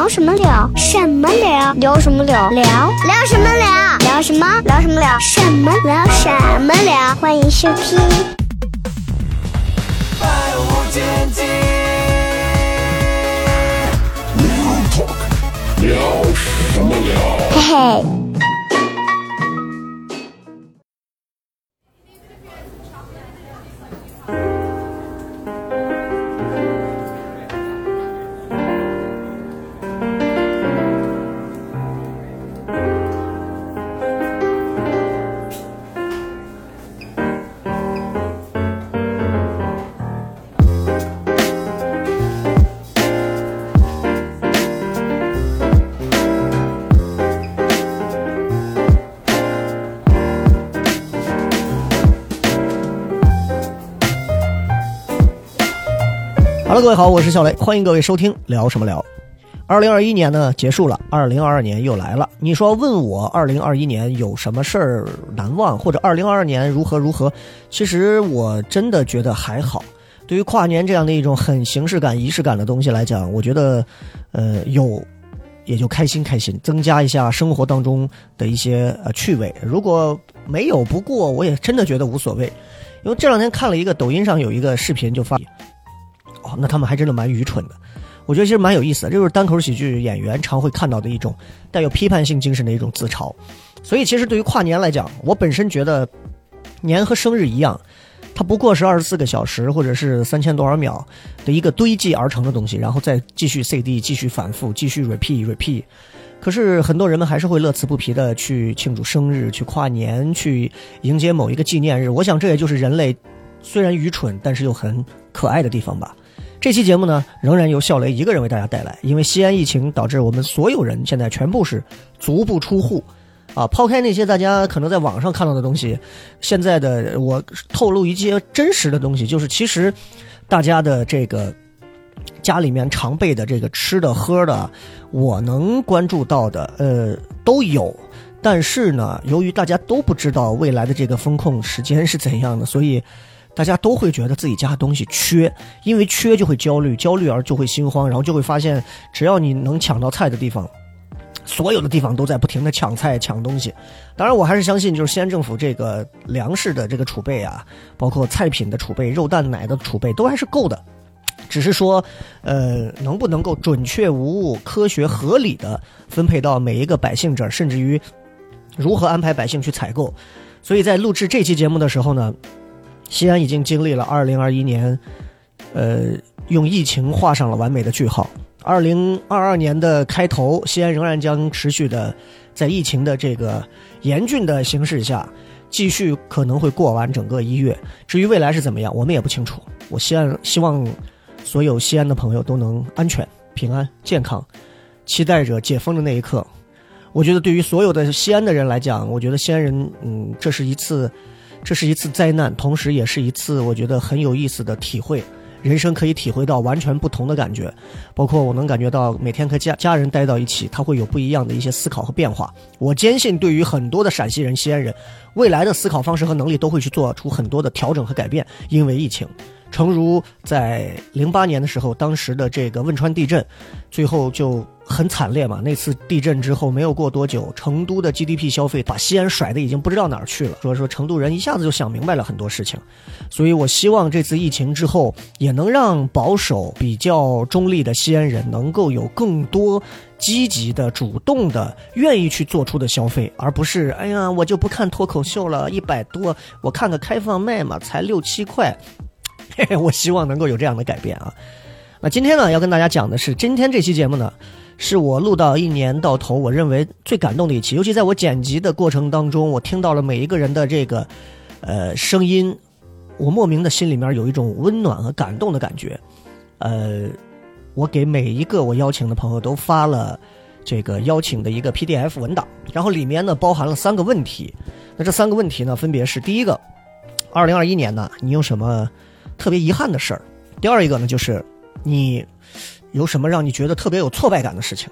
聊什么聊？什么聊？聊什么聊？聊聊什么聊？聊什么？聊什么聊？什么聊？什么聊？欢迎收听。百无禁忌。嘿嘿。各位好，我是小雷，欢迎各位收听聊什么聊。二零二一年呢结束了，二零二二年又来了。你说问我二零二一年有什么事儿难忘，或者二零二二年如何如何？其实我真的觉得还好。对于跨年这样的一种很形式感、仪式感的东西来讲，我觉得，呃，有也就开心开心，增加一下生活当中的一些呃趣味。如果没有不过，我也真的觉得无所谓。因为这两天看了一个抖音上有一个视频，就发。哦，那他们还真的蛮愚蠢的。我觉得其实蛮有意思的，这就是单口喜剧演员常会看到的一种带有批判性精神的一种自嘲。所以，其实对于跨年来讲，我本身觉得年和生日一样，它不过是二十四个小时或者是三千多少秒的一个堆积而成的东西，然后再继续 CD，继续反复，继续 repeat repeat。可是很多人们还是会乐此不疲的去庆祝生日、去跨年、去迎接某一个纪念日。我想这也就是人类虽然愚蠢，但是又很可爱的地方吧。这期节目呢，仍然由笑雷一个人为大家带来。因为西安疫情导致我们所有人现在全部是足不出户，啊，抛开那些大家可能在网上看到的东西，现在的我透露一些真实的东西，就是其实大家的这个家里面常备的这个吃的喝的，我能关注到的，呃，都有。但是呢，由于大家都不知道未来的这个风控时间是怎样的，所以。大家都会觉得自己家东西缺，因为缺就会焦虑，焦虑而就会心慌，然后就会发现，只要你能抢到菜的地方，所有的地方都在不停的抢菜抢东西。当然，我还是相信，就是西安政府这个粮食的这个储备啊，包括菜品的储备、肉蛋奶的储备都还是够的，只是说，呃，能不能够准确无误、科学合理的分配到每一个百姓这儿，甚至于如何安排百姓去采购。所以在录制这期节目的时候呢。西安已经经历了二零二一年，呃，用疫情画上了完美的句号。二零二二年的开头，西安仍然将持续的在疫情的这个严峻的形势下，继续可能会过完整个一月。至于未来是怎么样，我们也不清楚。我希望希望所有西安的朋友都能安全、平安、健康，期待着解封的那一刻。我觉得对于所有的西安的人来讲，我觉得西安人，嗯，这是一次。这是一次灾难，同时也是一次我觉得很有意思的体会。人生可以体会到完全不同的感觉，包括我能感觉到每天和家家人待到一起，他会有不一样的一些思考和变化。我坚信，对于很多的陕西人、西安人，未来的思考方式和能力都会去做出很多的调整和改变。因为疫情，诚如在零八年的时候，当时的这个汶川地震，最后就。很惨烈嘛！那次地震之后没有过多久，成都的 GDP 消费把西安甩的已经不知道哪儿去了。说说成都人一下子就想明白了很多事情，所以我希望这次疫情之后也能让保守、比较中立的西安人能够有更多积极的、主动的、愿意去做出的消费，而不是哎呀我就不看脱口秀了，一百多，我看个开放麦嘛，才六七块。嘿嘿，我希望能够有这样的改变啊！那今天呢，要跟大家讲的是，今天这期节目呢。是我录到一年到头，我认为最感动的一期，尤其在我剪辑的过程当中，我听到了每一个人的这个，呃，声音，我莫名的心里面有一种温暖和感动的感觉。呃，我给每一个我邀请的朋友都发了这个邀请的一个 PDF 文档，然后里面呢包含了三个问题。那这三个问题呢，分别是：第一个，二零二一年呢，你有什么特别遗憾的事儿？第二一个呢，就是你。有什么让你觉得特别有挫败感的事情？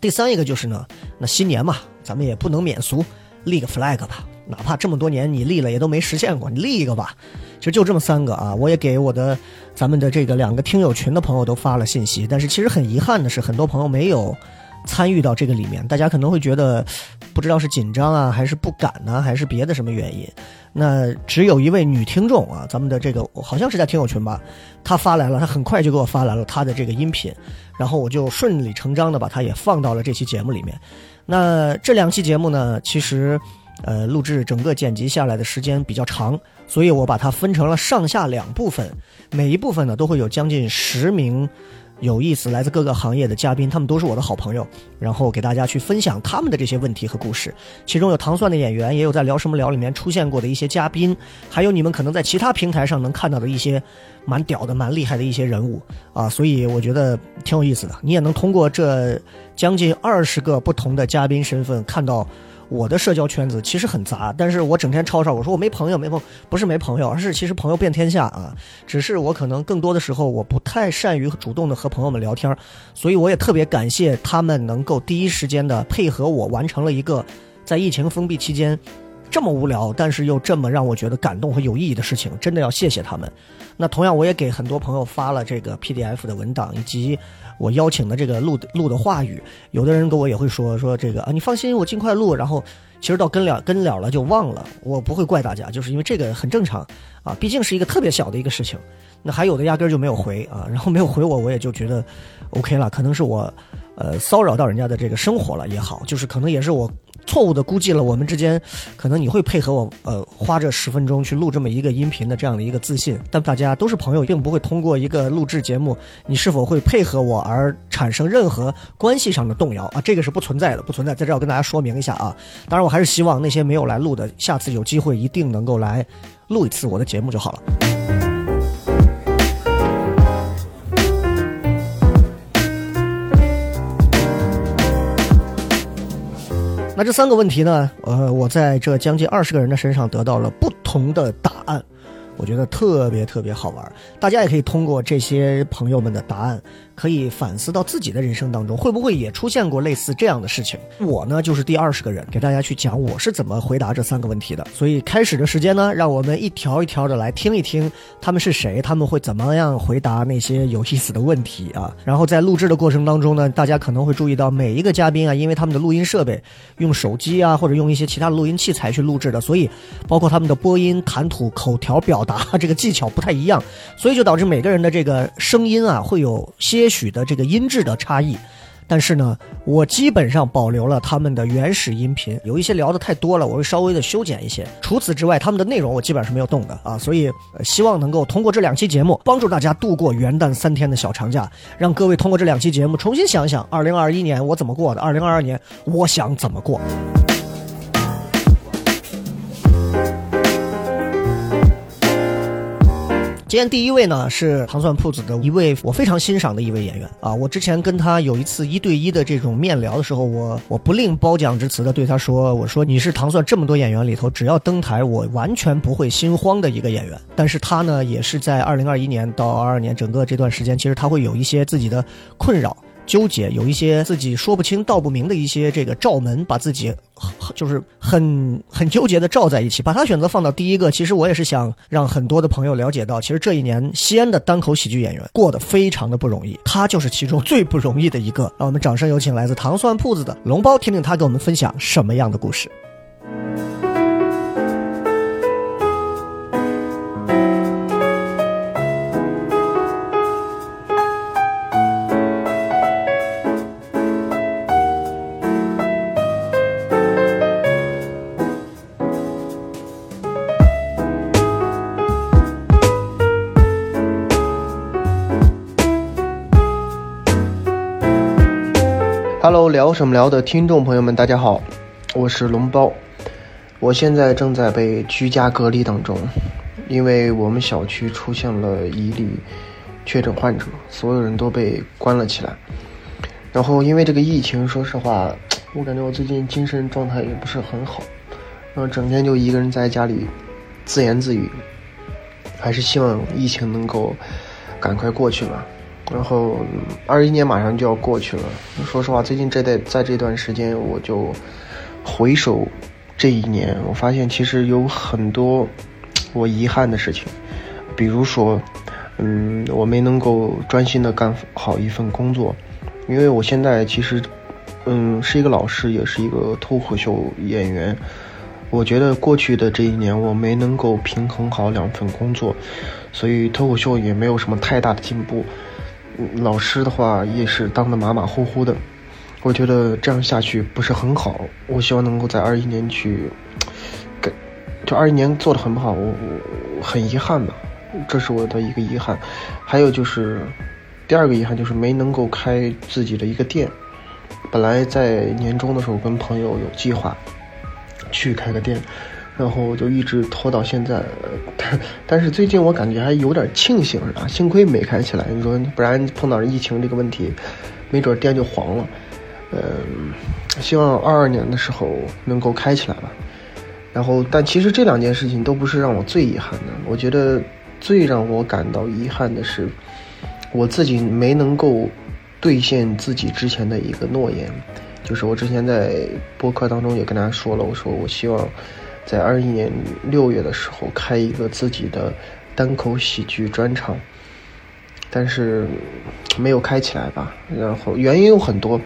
第三一个就是呢，那新年嘛，咱们也不能免俗，立个 flag 吧。哪怕这么多年你立了也都没实现过，你立一个吧。其实就这么三个啊，我也给我的咱们的这个两个听友群的朋友都发了信息，但是其实很遗憾的是，很多朋友没有参与到这个里面。大家可能会觉得，不知道是紧张啊，还是不敢呢，还是别的什么原因。那只有一位女听众啊，咱们的这个好像是在听友群吧，她发来了，她很快就给我发来了她的这个音频，然后我就顺理成章的把它也放到了这期节目里面。那这两期节目呢，其实。呃，录制整个剪辑下来的时间比较长，所以我把它分成了上下两部分，每一部分呢都会有将近十名有意思来自各个行业的嘉宾，他们都是我的好朋友，然后给大家去分享他们的这些问题和故事。其中有糖蒜的演员，也有在聊什么聊里面出现过的一些嘉宾，还有你们可能在其他平台上能看到的一些蛮屌的、蛮厉害的一些人物啊，所以我觉得挺有意思的。你也能通过这将近二十个不同的嘉宾身份看到。我的社交圈子其实很杂，但是我整天吵吵，我说我没朋友，没朋友，不是没朋友，而是其实朋友遍天下啊。只是我可能更多的时候我不太善于主动的和朋友们聊天，所以我也特别感谢他们能够第一时间的配合我完成了一个在疫情封闭期间这么无聊，但是又这么让我觉得感动和有意义的事情，真的要谢谢他们。那同样我也给很多朋友发了这个 PDF 的文档以及。我邀请的这个录录的话语，有的人跟我也会说说这个啊，你放心，我尽快录。然后其实到跟了跟了了就忘了，我不会怪大家，就是因为这个很正常啊，毕竟是一个特别小的一个事情。那还有的压根就没有回啊，然后没有回我，我也就觉得 OK 了，可能是我呃骚扰到人家的这个生活了也好，就是可能也是我。错误的估计了我们之间，可能你会配合我，呃，花这十分钟去录这么一个音频的这样的一个自信。但大家都是朋友，并不会通过一个录制节目，你是否会配合我而产生任何关系上的动摇啊？这个是不存在的，不存在。在这要跟大家说明一下啊。当然，我还是希望那些没有来录的，下次有机会一定能够来录一次我的节目就好了。那这三个问题呢？呃，我在这将近二十个人的身上得到了不同的答案。我觉得特别特别好玩，大家也可以通过这些朋友们的答案，可以反思到自己的人生当中，会不会也出现过类似这样的事情？我呢，就是第二十个人，给大家去讲我是怎么回答这三个问题的。所以开始的时间呢，让我们一条一条的来听一听他们是谁，他们会怎么样回答那些有意思的问题啊。然后在录制的过程当中呢，大家可能会注意到每一个嘉宾啊，因为他们的录音设备用手机啊，或者用一些其他的录音器材去录制的，所以包括他们的播音、谈吐、口条表。达这个技巧不太一样，所以就导致每个人的这个声音啊会有些些许的这个音质的差异。但是呢，我基本上保留了他们的原始音频，有一些聊的太多了，我会稍微的修剪一些。除此之外，他们的内容我基本上是没有动的啊。所以希望能够通过这两期节目，帮助大家度过元旦三天的小长假，让各位通过这两期节目重新想想，二零二一年我怎么过的，二零二二年我想怎么过。今天第一位呢是糖蒜铺子的一位我非常欣赏的一位演员啊！我之前跟他有一次一对一的这种面聊的时候，我我不吝褒奖之词的对他说：“我说你是糖蒜这么多演员里头，只要登台我完全不会心慌的一个演员。”但是他呢，也是在二零二一年到二二年整个这段时间，其实他会有一些自己的困扰。纠结有一些自己说不清道不明的一些这个罩门，把自己就是很很纠结的罩在一起。把他选择放到第一个，其实我也是想让很多的朋友了解到，其实这一年西安的单口喜剧演员过得非常的不容易，他就是其中最不容易的一个。让我们掌声有请来自糖蒜铺子的龙包，听听他给我们分享什么样的故事。Hello，聊什么聊的听众朋友们，大家好，我是龙包，我现在正在被居家隔离当中，因为我们小区出现了一例确诊患者，所有人都被关了起来。然后因为这个疫情，说实话，我感觉我最近精神状态也不是很好，然后整天就一个人在家里自言自语，还是希望疫情能够赶快过去吧。然后，二一年马上就要过去了。说实话，最近这在在这段时间，我就回首这一年，我发现其实有很多我遗憾的事情，比如说，嗯，我没能够专心的干好一份工作，因为我现在其实，嗯，是一个老师，也是一个脱口秀演员。我觉得过去的这一年，我没能够平衡好两份工作，所以脱口秀也没有什么太大的进步。老师的话也是当的马马虎虎的。我觉得这样下去不是很好。我希望能够在二一年去，给，就二一年做的很不好，我我很遗憾吧，这是我的一个遗憾。还有就是，第二个遗憾就是没能够开自己的一个店。本来在年终的时候跟朋友有计划去开个店，然后就一直拖到现在。但但是最近我感觉还有点庆幸，啊？幸亏没开起来。你说不然碰到疫情这个问题，没准店就黄了。嗯，希望二二年的时候能够开起来吧。然后，但其实这两件事情都不是让我最遗憾的。我觉得最让我感到遗憾的是，我自己没能够兑现自己之前的一个诺言。就是我之前在播客当中也跟大家说了，我说我希望在二一年六月的时候开一个自己的单口喜剧专场，但是没有开起来吧。然后原因有很多。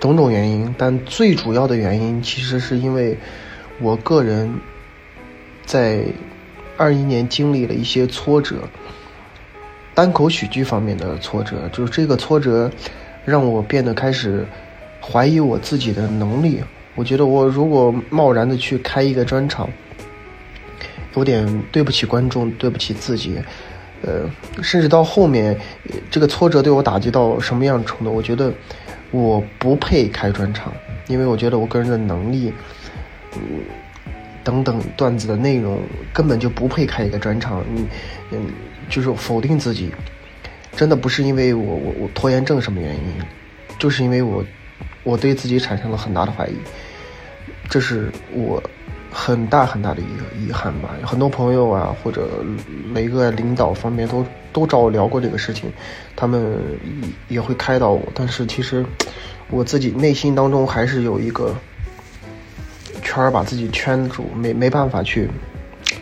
种种原因，但最主要的原因其实是因为我个人在二一年经历了一些挫折，单口喜剧方面的挫折，就是这个挫折让我变得开始怀疑我自己的能力。我觉得我如果贸然的去开一个专场，有点对不起观众，对不起自己。呃，甚至到后面，这个挫折对我打击到什么样程度？我觉得。我不配开专场，因为我觉得我个人的能力，嗯，等等段子的内容根本就不配开一个专场。嗯嗯，就是否定自己，真的不是因为我我我拖延症什么原因，就是因为我我对自己产生了很大的怀疑，这是我很大很大的一个遗憾吧。很多朋友啊，或者每个领导方面都。都找我聊过这个事情，他们也会开导我，但是其实我自己内心当中还是有一个圈儿把自己圈住，没没办法去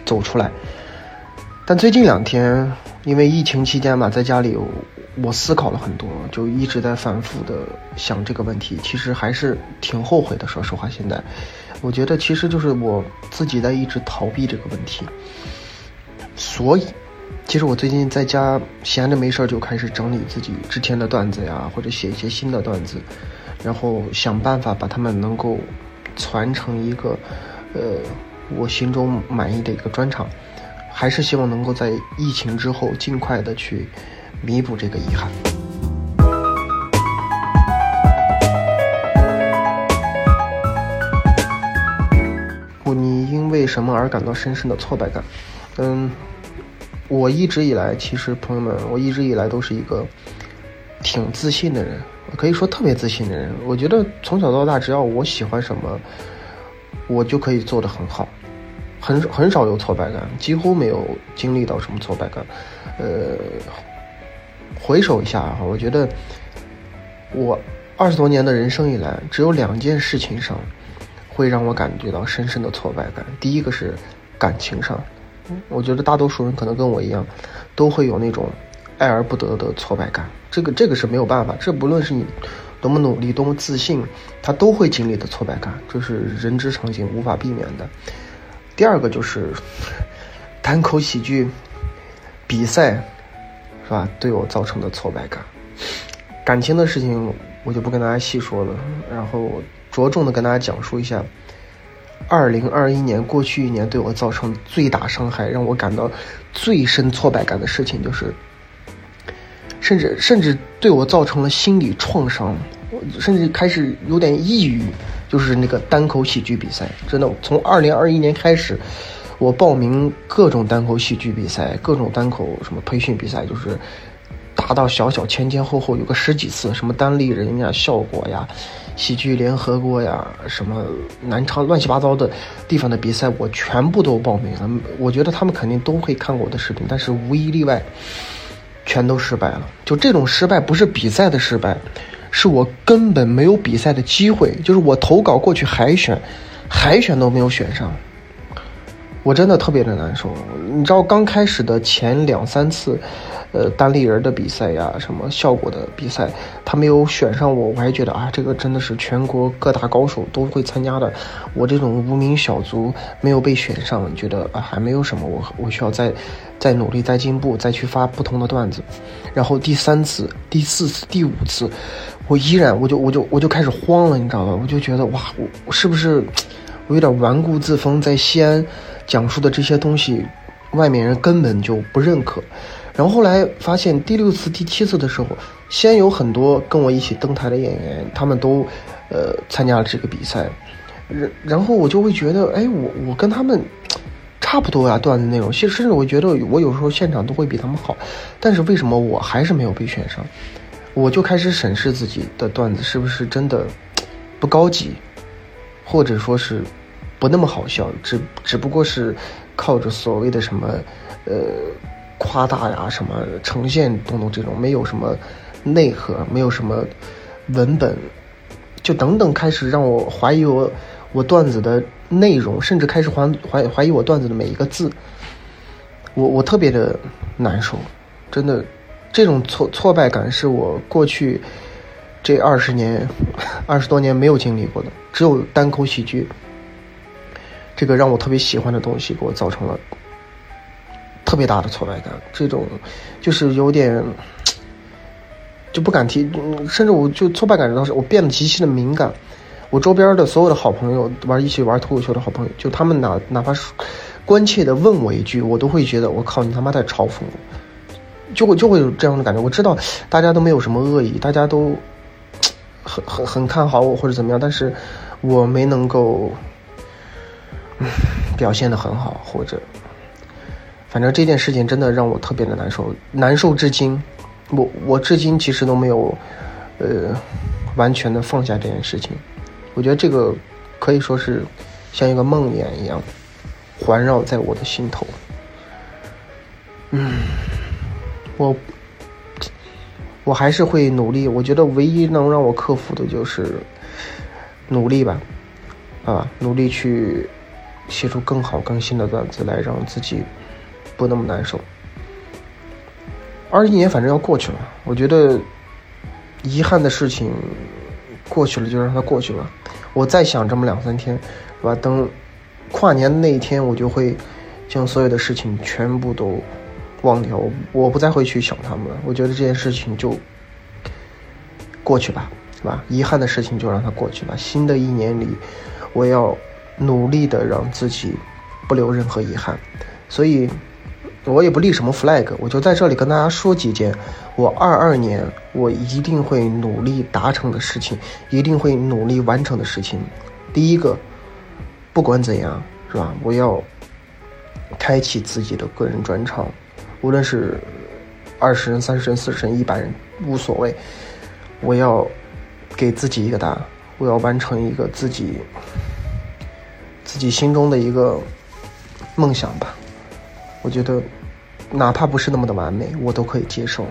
走出来。但最近两天，因为疫情期间嘛，在家里我思考了很多，就一直在反复的想这个问题，其实还是挺后悔的。说实话，现在我觉得其实就是我自己在一直逃避这个问题，所以。其实我最近在家闲着没事儿，就开始整理自己之前的段子呀，或者写一些新的段子，然后想办法把他们能够传成一个，呃，我心中满意的一个专场，还是希望能够在疫情之后尽快的去弥补这个遗憾。你因为什么而感到深深的挫败感？嗯。我一直以来，其实朋友们，我一直以来都是一个挺自信的人，可以说特别自信的人。我觉得从小到大，只要我喜欢什么，我就可以做得很好，很很少有挫败感，几乎没有经历到什么挫败感。呃，回首一下哈，我觉得我二十多年的人生以来，只有两件事情上会让我感觉到深深的挫败感。第一个是感情上。我觉得大多数人可能跟我一样，都会有那种爱而不得的挫败感。这个这个是没有办法，这不论是你多么努力、多么自信，他都会经历的挫败感，这是人之常情，无法避免的。第二个就是单口喜剧比赛，是吧？对我造成的挫败感。感情的事情我就不跟大家细说了，然后着重的跟大家讲述一下。二零二一年过去一年对我造成最大伤害，让我感到最深挫败感的事情，就是，甚至甚至对我造成了心理创伤，甚至开始有点抑郁。就是那个单口喜剧比赛，真的从二零二一年开始，我报名各种单口喜剧比赛，各种单口什么培训比赛，就是。大到小小前前后后有个十几次，什么单立人呀、效果呀、喜剧联合国呀，什么南昌乱七八糟的地方的比赛，我全部都报名了。我觉得他们肯定都会看过我的视频，但是无一例外，全都失败了。就这种失败不是比赛的失败，是我根本没有比赛的机会。就是我投稿过去海选，海选都没有选上，我真的特别的难受。你知道刚开始的前两三次，呃，单立人的比赛呀，什么效果的比赛，他没有选上我，我还觉得啊，这个真的是全国各大高手都会参加的，我这种无名小卒没有被选上，觉得啊还没有什么，我我需要再再努力再进步，再去发不同的段子。然后第三次、第四次、第五次，我依然我就我就我就开始慌了，你知道吧？我就觉得哇，我我是不是我有点顽固自封，在西安讲述的这些东西。外面人根本就不认可，然后后来发现第六次、第七次的时候，先有很多跟我一起登台的演员，他们都，呃，参加了这个比赛，然然后我就会觉得，哎，我我跟他们差不多呀，段子内容，其实甚至我觉得我有时候现场都会比他们好，但是为什么我还是没有被选上？我就开始审视自己的段子是不是真的不高级，或者说是不那么好笑，只只不过是。靠着所谓的什么，呃，夸大呀，什么呈现等等这种，没有什么内核，没有什么文本，就等等，开始让我怀疑我我段子的内容，甚至开始怀怀怀疑我段子的每一个字。我我特别的难受，真的，这种挫挫败感是我过去这二十年二十多年没有经历过的，只有单口喜剧。这个让我特别喜欢的东西，给我造成了特别大的挫败感。这种就是有点 就不敢提，甚至我就挫败感当时我变得极其的敏感。我周边的所有的好朋友，玩一起玩脱口秀的好朋友，就他们哪哪怕是关切的问我一句，我都会觉得我靠，你他妈在嘲讽我，就会就会有这样的感觉。我知道大家都没有什么恶意，大家都很很很看好我或者怎么样，但是我没能够。表现的很好，或者，反正这件事情真的让我特别的难受，难受至今。我我至今其实都没有，呃，完全的放下这件事情。我觉得这个可以说是像一个梦魇一样，环绕在我的心头。嗯，我我还是会努力。我觉得唯一能让我克服的就是努力吧，啊，努力去。写出更好、更新的段子来，让自己不那么难受。二一年反正要过去了，我觉得遗憾的事情过去了就让它过去了。我再想这么两三天，是吧？等跨年那一天，我就会将所有的事情全部都忘掉，我不再会去想他们了。我觉得这件事情就过去吧，是吧？遗憾的事情就让它过去吧。新的一年里，我要。努力的让自己不留任何遗憾，所以，我也不立什么 flag，我就在这里跟大家说几件我二二年我一定会努力达成的事情，一定会努力完成的事情。第一个，不管怎样，是吧？我要开启自己的个人专场，无论是二十人、三十人、四十人、一百人，无所谓。我要给自己一个答案，我要完成一个自己。自己心中的一个梦想吧，我觉得哪怕不是那么的完美，我都可以接受，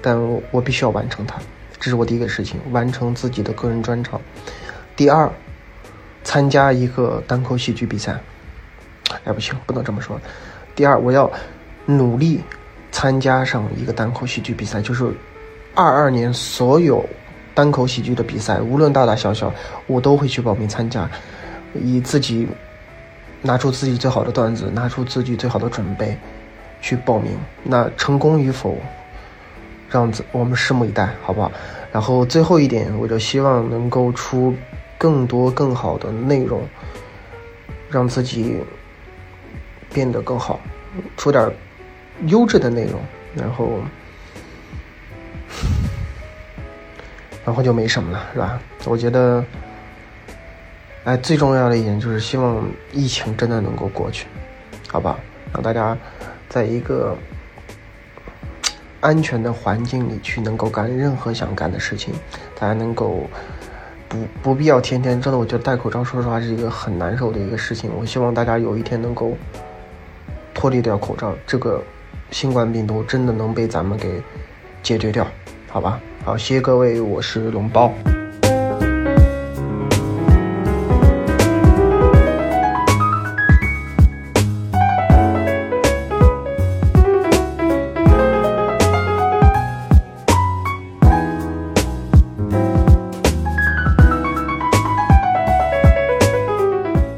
但我必须要完成它，这是我第一个事情，完成自己的个人专场。第二，参加一个单口喜剧比赛，哎不行，不能这么说。第二，我要努力参加上一个单口喜剧比赛，就是二二年所有单口喜剧的比赛，无论大大小小，我都会去报名参加。以自己拿出自己最好的段子，拿出自己最好的准备去报名。那成功与否，让我们拭目以待，好不好？然后最后一点，我就希望能够出更多更好的内容，让自己变得更好，出点优质的内容，然后，然后就没什么了，是吧？我觉得。哎，最重要的一点就是希望疫情真的能够过去，好吧？让大家在一个安全的环境里去能够干任何想干的事情，大家能够不不必要天天真的，我觉得戴口罩，说实话是一个很难受的一个事情。我希望大家有一天能够脱离掉口罩，这个新冠病毒真的能被咱们给解决掉，好吧？好，谢谢各位，我是龙包。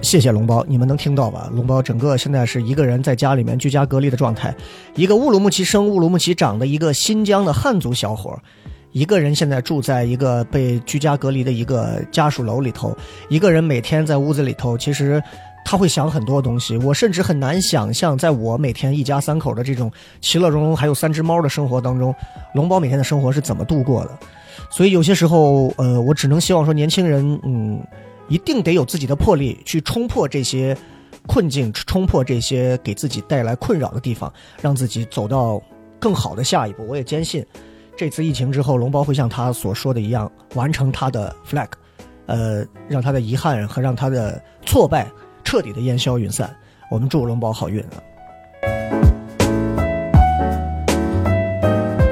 谢谢龙包，你们能听到吧？龙包整个现在是一个人在家里面居家隔离的状态，一个乌鲁木齐生、乌鲁木齐长的一个新疆的汉族小伙，一个人现在住在一个被居家隔离的一个家属楼里头，一个人每天在屋子里头，其实他会想很多东西。我甚至很难想象，在我每天一家三口的这种其乐融融，还有三只猫的生活当中，龙包每天的生活是怎么度过的。所以有些时候，呃，我只能希望说，年轻人，嗯，一定得有自己的魄力，去冲破这些困境，冲破这些给自己带来困扰的地方，让自己走到更好的下一步。我也坚信，这次疫情之后，龙包会像他所说的一样，完成他的 flag，呃，让他的遗憾和让他的挫败彻底的烟消云散。我们祝龙包好运啊！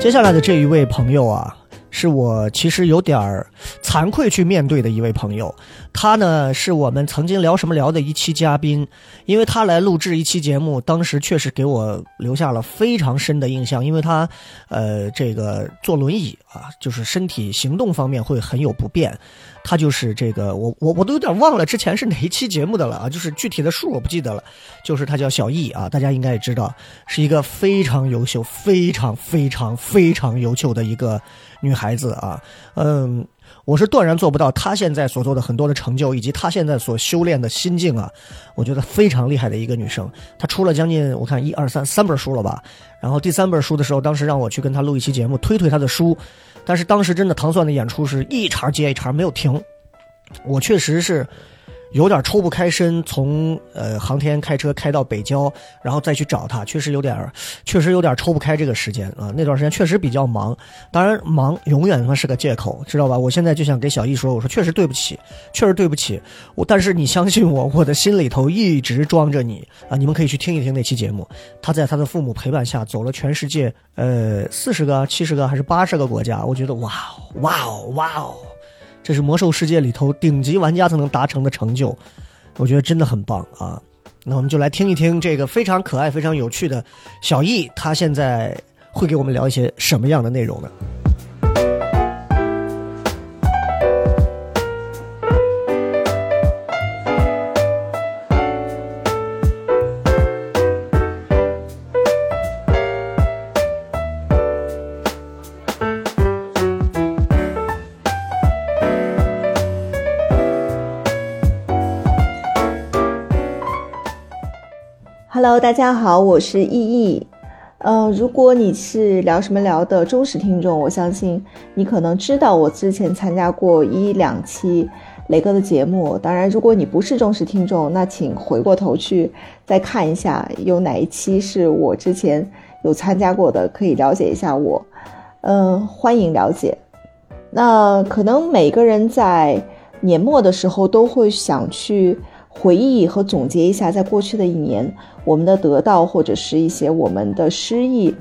接下来的这一位朋友啊。是我其实有点儿惭愧去面对的一位朋友，他呢是我们曾经聊什么聊的一期嘉宾，因为他来录制一期节目，当时确实给我留下了非常深的印象，因为他，呃，这个坐轮椅啊，就是身体行动方面会很有不便。他就是这个，我我我都有点忘了之前是哪一期节目的了啊，就是具体的数我不记得了，就是他叫小易啊，大家应该也知道，是一个非常优秀、非常非常非常优秀的一个女孩子啊，嗯，我是断然做不到她现在所做的很多的成就，以及她现在所修炼的心境啊，我觉得非常厉害的一个女生。她出了将近我看一二三三本书了吧，然后第三本书的时候，当时让我去跟她录一期节目，推推她的书。但是当时真的糖蒜的演出是一茬接一茬没有停，我确实是有点抽不开身，从呃航天开车开到北郊，然后再去找他，确实有点确实有点抽不开这个时间啊。那段时间确实比较忙，当然忙永远他妈是个借口，知道吧？我现在就想给小易说，我说确实对不起，确实对不起。我但是你相信我，我的心里头一直装着你啊！你们可以去听一听那期节目，他在他的父母陪伴下走了全世界。呃，四十个、七十个还是八十个国家？我觉得哇哦，哇哦，哇哦，这是魔兽世界里头顶级玩家才能达成的成就，我觉得真的很棒啊！那我们就来听一听这个非常可爱、非常有趣的小易，他现在会给我们聊一些什么样的内容呢大家好，我是易易。呃，如果你是聊什么聊的忠实听众，我相信你可能知道我之前参加过一两期雷哥的节目。当然，如果你不是忠实听众，那请回过头去再看一下有哪一期是我之前有参加过的，可以了解一下我。嗯，欢迎了解。那可能每个人在年末的时候都会想去。回忆和总结一下，在过去的一年，我们的得到或者是一些我们的失意，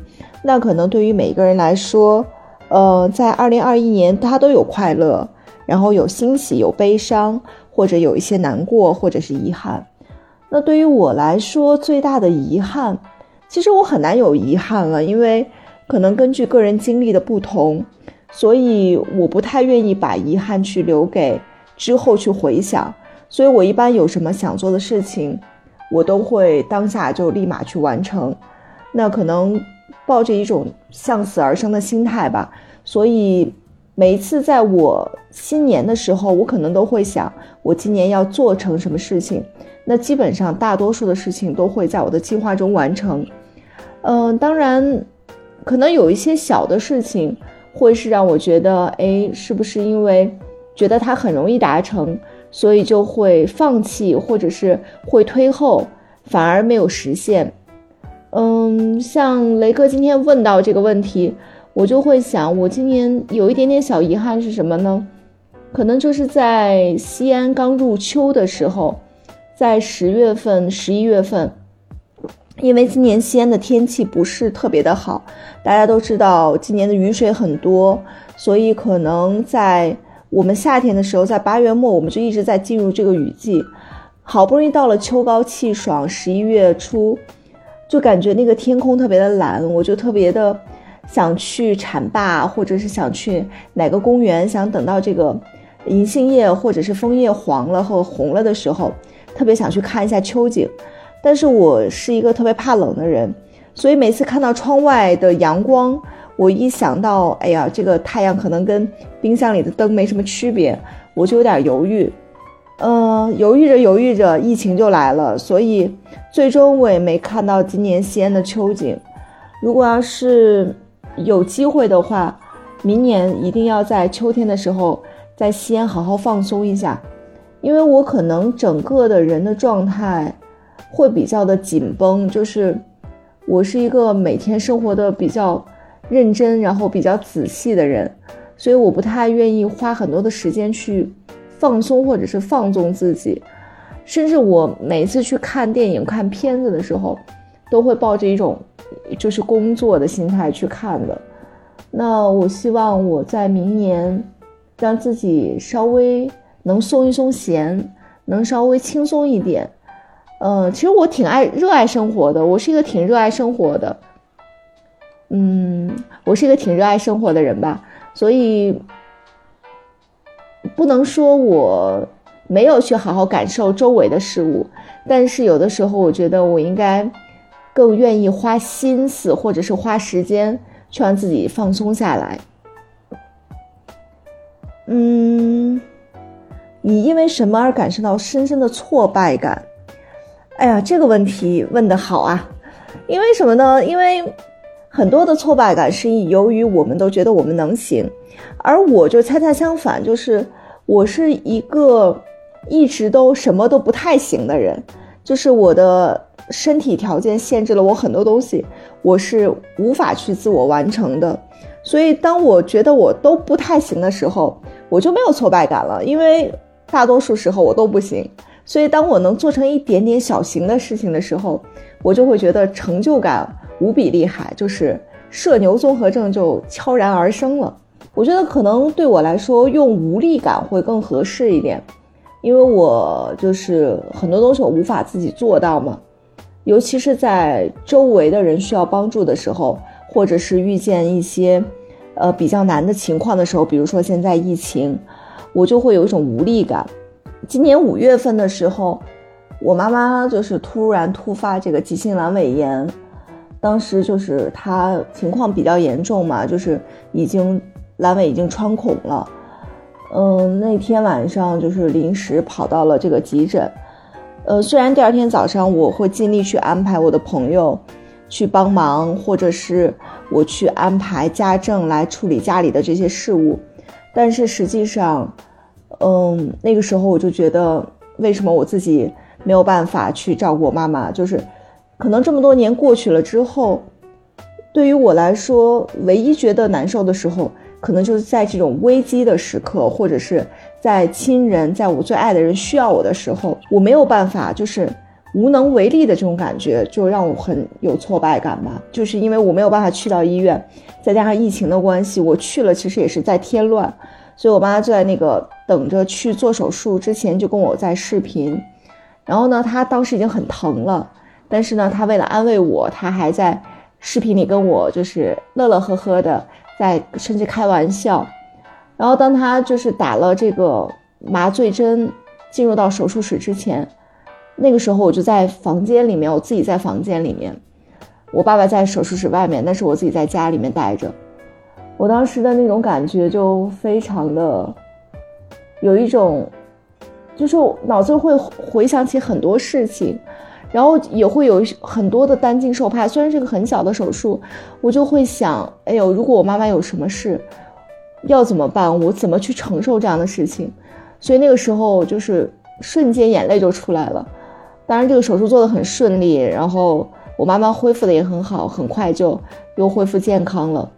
那可能对于每一个人来说，呃，在二零二一年，他都有快乐，然后有欣喜，有悲伤，或者有一些难过，或者是遗憾。那对于我来说，最大的遗憾，其实我很难有遗憾了，因为可能根据个人经历的不同，所以我不太愿意把遗憾去留给之后去回想。所以，我一般有什么想做的事情，我都会当下就立马去完成。那可能抱着一种向死而生的心态吧。所以，每一次在我新年的时候，我可能都会想，我今年要做成什么事情。那基本上大多数的事情都会在我的计划中完成。嗯，当然，可能有一些小的事情会是让我觉得，哎，是不是因为觉得它很容易达成？所以就会放弃，或者是会推后，反而没有实现。嗯，像雷哥今天问到这个问题，我就会想，我今年有一点点小遗憾是什么呢？可能就是在西安刚入秋的时候，在十月份、十一月份，因为今年西安的天气不是特别的好，大家都知道今年的雨水很多，所以可能在。我们夏天的时候，在八月末，我们就一直在进入这个雨季，好不容易到了秋高气爽，十一月初，就感觉那个天空特别的蓝，我就特别的想去浐灞，或者是想去哪个公园，想等到这个银杏叶或者是枫叶黄了或红了的时候，特别想去看一下秋景。但是我是一个特别怕冷的人，所以每次看到窗外的阳光，我一想到，哎呀，这个太阳可能跟冰箱里的灯没什么区别，我就有点犹豫。嗯，犹豫着犹豫着，疫情就来了，所以最终我也没看到今年西安的秋景。如果要是有机会的话，明年一定要在秋天的时候在西安好好放松一下，因为我可能整个的人的状态。会比较的紧绷，就是我是一个每天生活的比较认真，然后比较仔细的人，所以我不太愿意花很多的时间去放松或者是放纵自己，甚至我每次去看电影、看片子的时候，都会抱着一种就是工作的心态去看的。那我希望我在明年让自己稍微能松一松弦，能稍微轻松一点。嗯，其实我挺爱热爱生活的，我是一个挺热爱生活的，嗯，我是一个挺热爱生活的人吧，所以不能说我没有去好好感受周围的事物，但是有的时候我觉得我应该更愿意花心思或者是花时间去让自己放松下来。嗯，你因为什么而感受到深深的挫败感？哎呀，这个问题问得好啊！因为什么呢？因为很多的挫败感是由于我们都觉得我们能行，而我就恰恰相反，就是我是一个一直都什么都不太行的人，就是我的身体条件限制了我很多东西，我是无法去自我完成的。所以当我觉得我都不太行的时候，我就没有挫败感了，因为大多数时候我都不行。所以，当我能做成一点点小型的事情的时候，我就会觉得成就感无比厉害，就是社牛综合症就悄然而生了。我觉得可能对我来说，用无力感会更合适一点，因为我就是很多东西我无法自己做到嘛，尤其是在周围的人需要帮助的时候，或者是遇见一些呃比较难的情况的时候，比如说现在疫情，我就会有一种无力感。今年五月份的时候，我妈妈就是突然突发这个急性阑尾炎，当时就是她情况比较严重嘛，就是已经阑尾已经穿孔了。嗯，那天晚上就是临时跑到了这个急诊。呃，虽然第二天早上我会尽力去安排我的朋友去帮忙，或者是我去安排家政来处理家里的这些事务，但是实际上。嗯，那个时候我就觉得，为什么我自己没有办法去照顾我妈妈？就是，可能这么多年过去了之后，对于我来说，唯一觉得难受的时候，可能就是在这种危机的时刻，或者是在亲人在我最爱的人需要我的时候，我没有办法，就是无能为力的这种感觉，就让我很有挫败感吧。就是因为我没有办法去到医院，再加上疫情的关系，我去了其实也是在添乱。所以，我妈就在那个等着去做手术之前，就跟我在视频。然后呢，她当时已经很疼了，但是呢，他为了安慰我，他还在视频里跟我就是乐乐呵呵的，在甚至开玩笑。然后，当他就是打了这个麻醉针，进入到手术室之前，那个时候我就在房间里面，我自己在房间里面，我爸爸在手术室外面，但是我自己在家里面待着。我当时的那种感觉就非常的，有一种，就是脑子会回想起很多事情，然后也会有很多的担惊受怕。虽然是个很小的手术，我就会想，哎呦，如果我妈妈有什么事，要怎么办？我怎么去承受这样的事情？所以那个时候就是瞬间眼泪就出来了。当然，这个手术做的很顺利，然后我妈妈恢复的也很好，很快就又恢复健康了。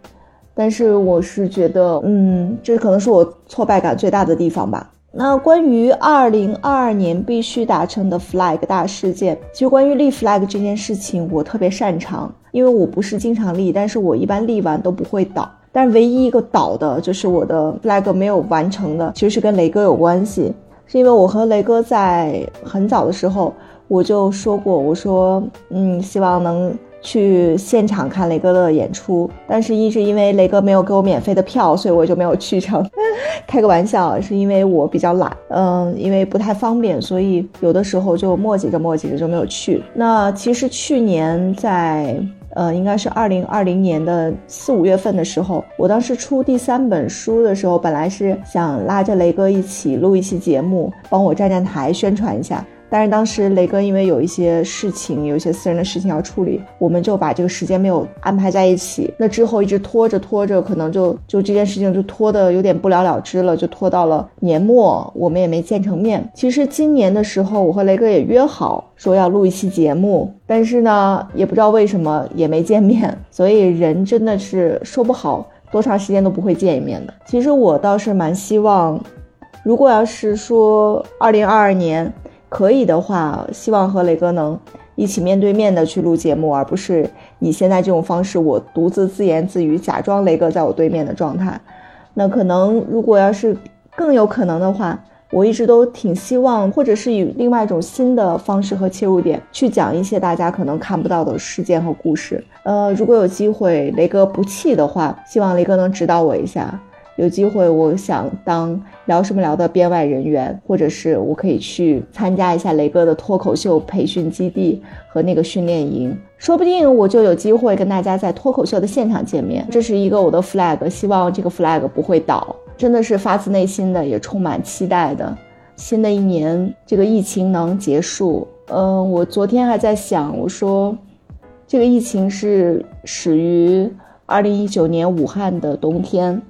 但是我是觉得，嗯，这可能是我挫败感最大的地方吧。那关于二零二二年必须达成的 flag 大事件，其实关于立 flag 这件事情，我特别擅长，因为我不是经常立，但是我一般立完都不会倒。但唯一一个倒的，就是我的 flag 没有完成的，其实是跟雷哥有关系，是因为我和雷哥在很早的时候我就说过，我说，嗯，希望能去现场看雷哥的演出，但是一直因为雷哥没有给我免费的票，所以我就没有去成。开个玩笑，是因为我比较懒，嗯，因为不太方便，所以有的时候就磨叽着磨叽着就没有去。那其实去年在。呃，应该是二零二零年的四五月份的时候，我当时出第三本书的时候，本来是想拉着雷哥一起录一期节目，帮我站站台宣传一下。但是当时雷哥因为有一些事情，有一些私人的事情要处理，我们就把这个时间没有安排在一起。那之后一直拖着拖着，可能就就这件事情就拖得有点不了了之了，就拖到了年末，我们也没见成面。其实今年的时候，我和雷哥也约好说要录一期节目，但是呢，也不知道为什么也没见面。所以人真的是说不好多长时间都不会见一面的。其实我倒是蛮希望，如果要是说二零二二年。可以的话，希望和雷哥能一起面对面的去录节目，而不是以现在这种方式，我独自自言自语，假装雷哥在我对面的状态。那可能如果要是更有可能的话，我一直都挺希望，或者是以另外一种新的方式和切入点去讲一些大家可能看不到的事件和故事。呃，如果有机会，雷哥不弃的话，希望雷哥能指导我一下。有机会，我想当聊什么聊的编外人员，或者是我可以去参加一下雷哥的脱口秀培训基地和那个训练营，说不定我就有机会跟大家在脱口秀的现场见面。这是一个我的 flag，希望这个 flag 不会倒，真的是发自内心的，也充满期待的。新的一年，这个疫情能结束。嗯，我昨天还在想，我说这个疫情是始于二零一九年武汉的冬天。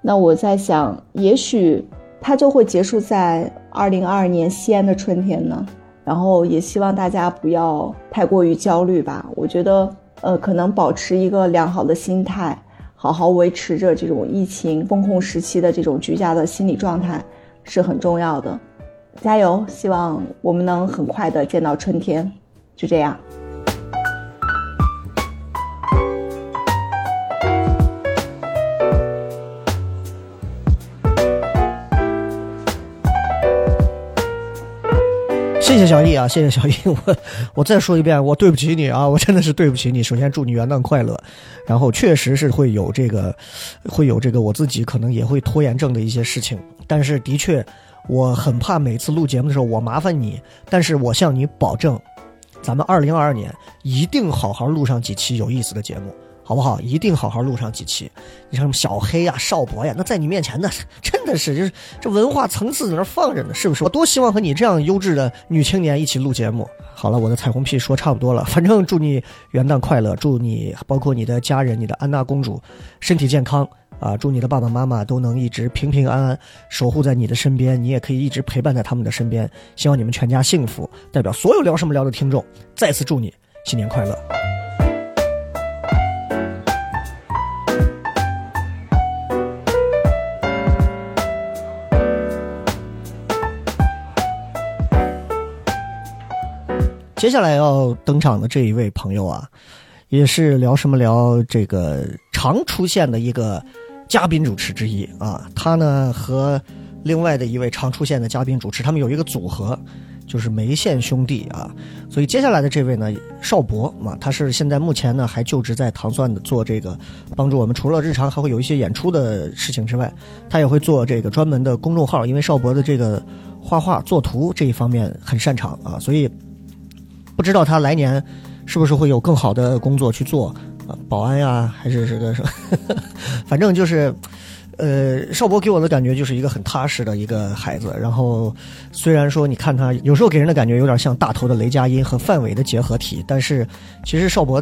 那我在想，也许它就会结束在二零二二年西安的春天呢。然后也希望大家不要太过于焦虑吧。我觉得，呃，可能保持一个良好的心态，好好维持着这种疫情风控时期的这种居家的心理状态是很重要的。加油！希望我们能很快的见到春天。就这样。谢谢小易啊，谢谢小易，我我再说一遍，我对不起你啊，我真的是对不起你。首先祝你元旦快乐，然后确实是会有这个，会有这个我自己可能也会拖延症的一些事情，但是的确我很怕每次录节目的时候我麻烦你，但是我向你保证，咱们二零二二年一定好好录上几期有意思的节目。好不好？一定好好录上几期。你像什么小黑呀、少博呀，那在你面前那 真的是就是这文化层次在那放着呢，是不是？我多希望和你这样优质的女青年一起录节目。好了，我的彩虹屁说差不多了，反正祝你元旦快乐，祝你包括你的家人、你的安娜公主身体健康啊！祝你的爸爸妈妈都能一直平平安安守护在你的身边，你也可以一直陪伴在他们的身边。希望你们全家幸福。代表所有聊什么聊的听众，再次祝你新年快乐。接下来要登场的这一位朋友啊，也是聊什么聊这个常出现的一个嘉宾主持之一啊。他呢和另外的一位常出现的嘉宾主持，他们有一个组合，就是梅县兄弟啊。所以接下来的这位呢，邵博嘛，他是现在目前呢还就职在糖蒜的，做这个帮助我们，除了日常还会有一些演出的事情之外，他也会做这个专门的公众号，因为邵博的这个画画作图这一方面很擅长啊，所以。不知道他来年是不是会有更好的工作去做啊？保安呀，还是这个什么？反正就是，呃，邵博给我的感觉就是一个很踏实的一个孩子。然后虽然说你看他有时候给人的感觉有点像大头的雷佳音和范伟的结合体，但是其实邵博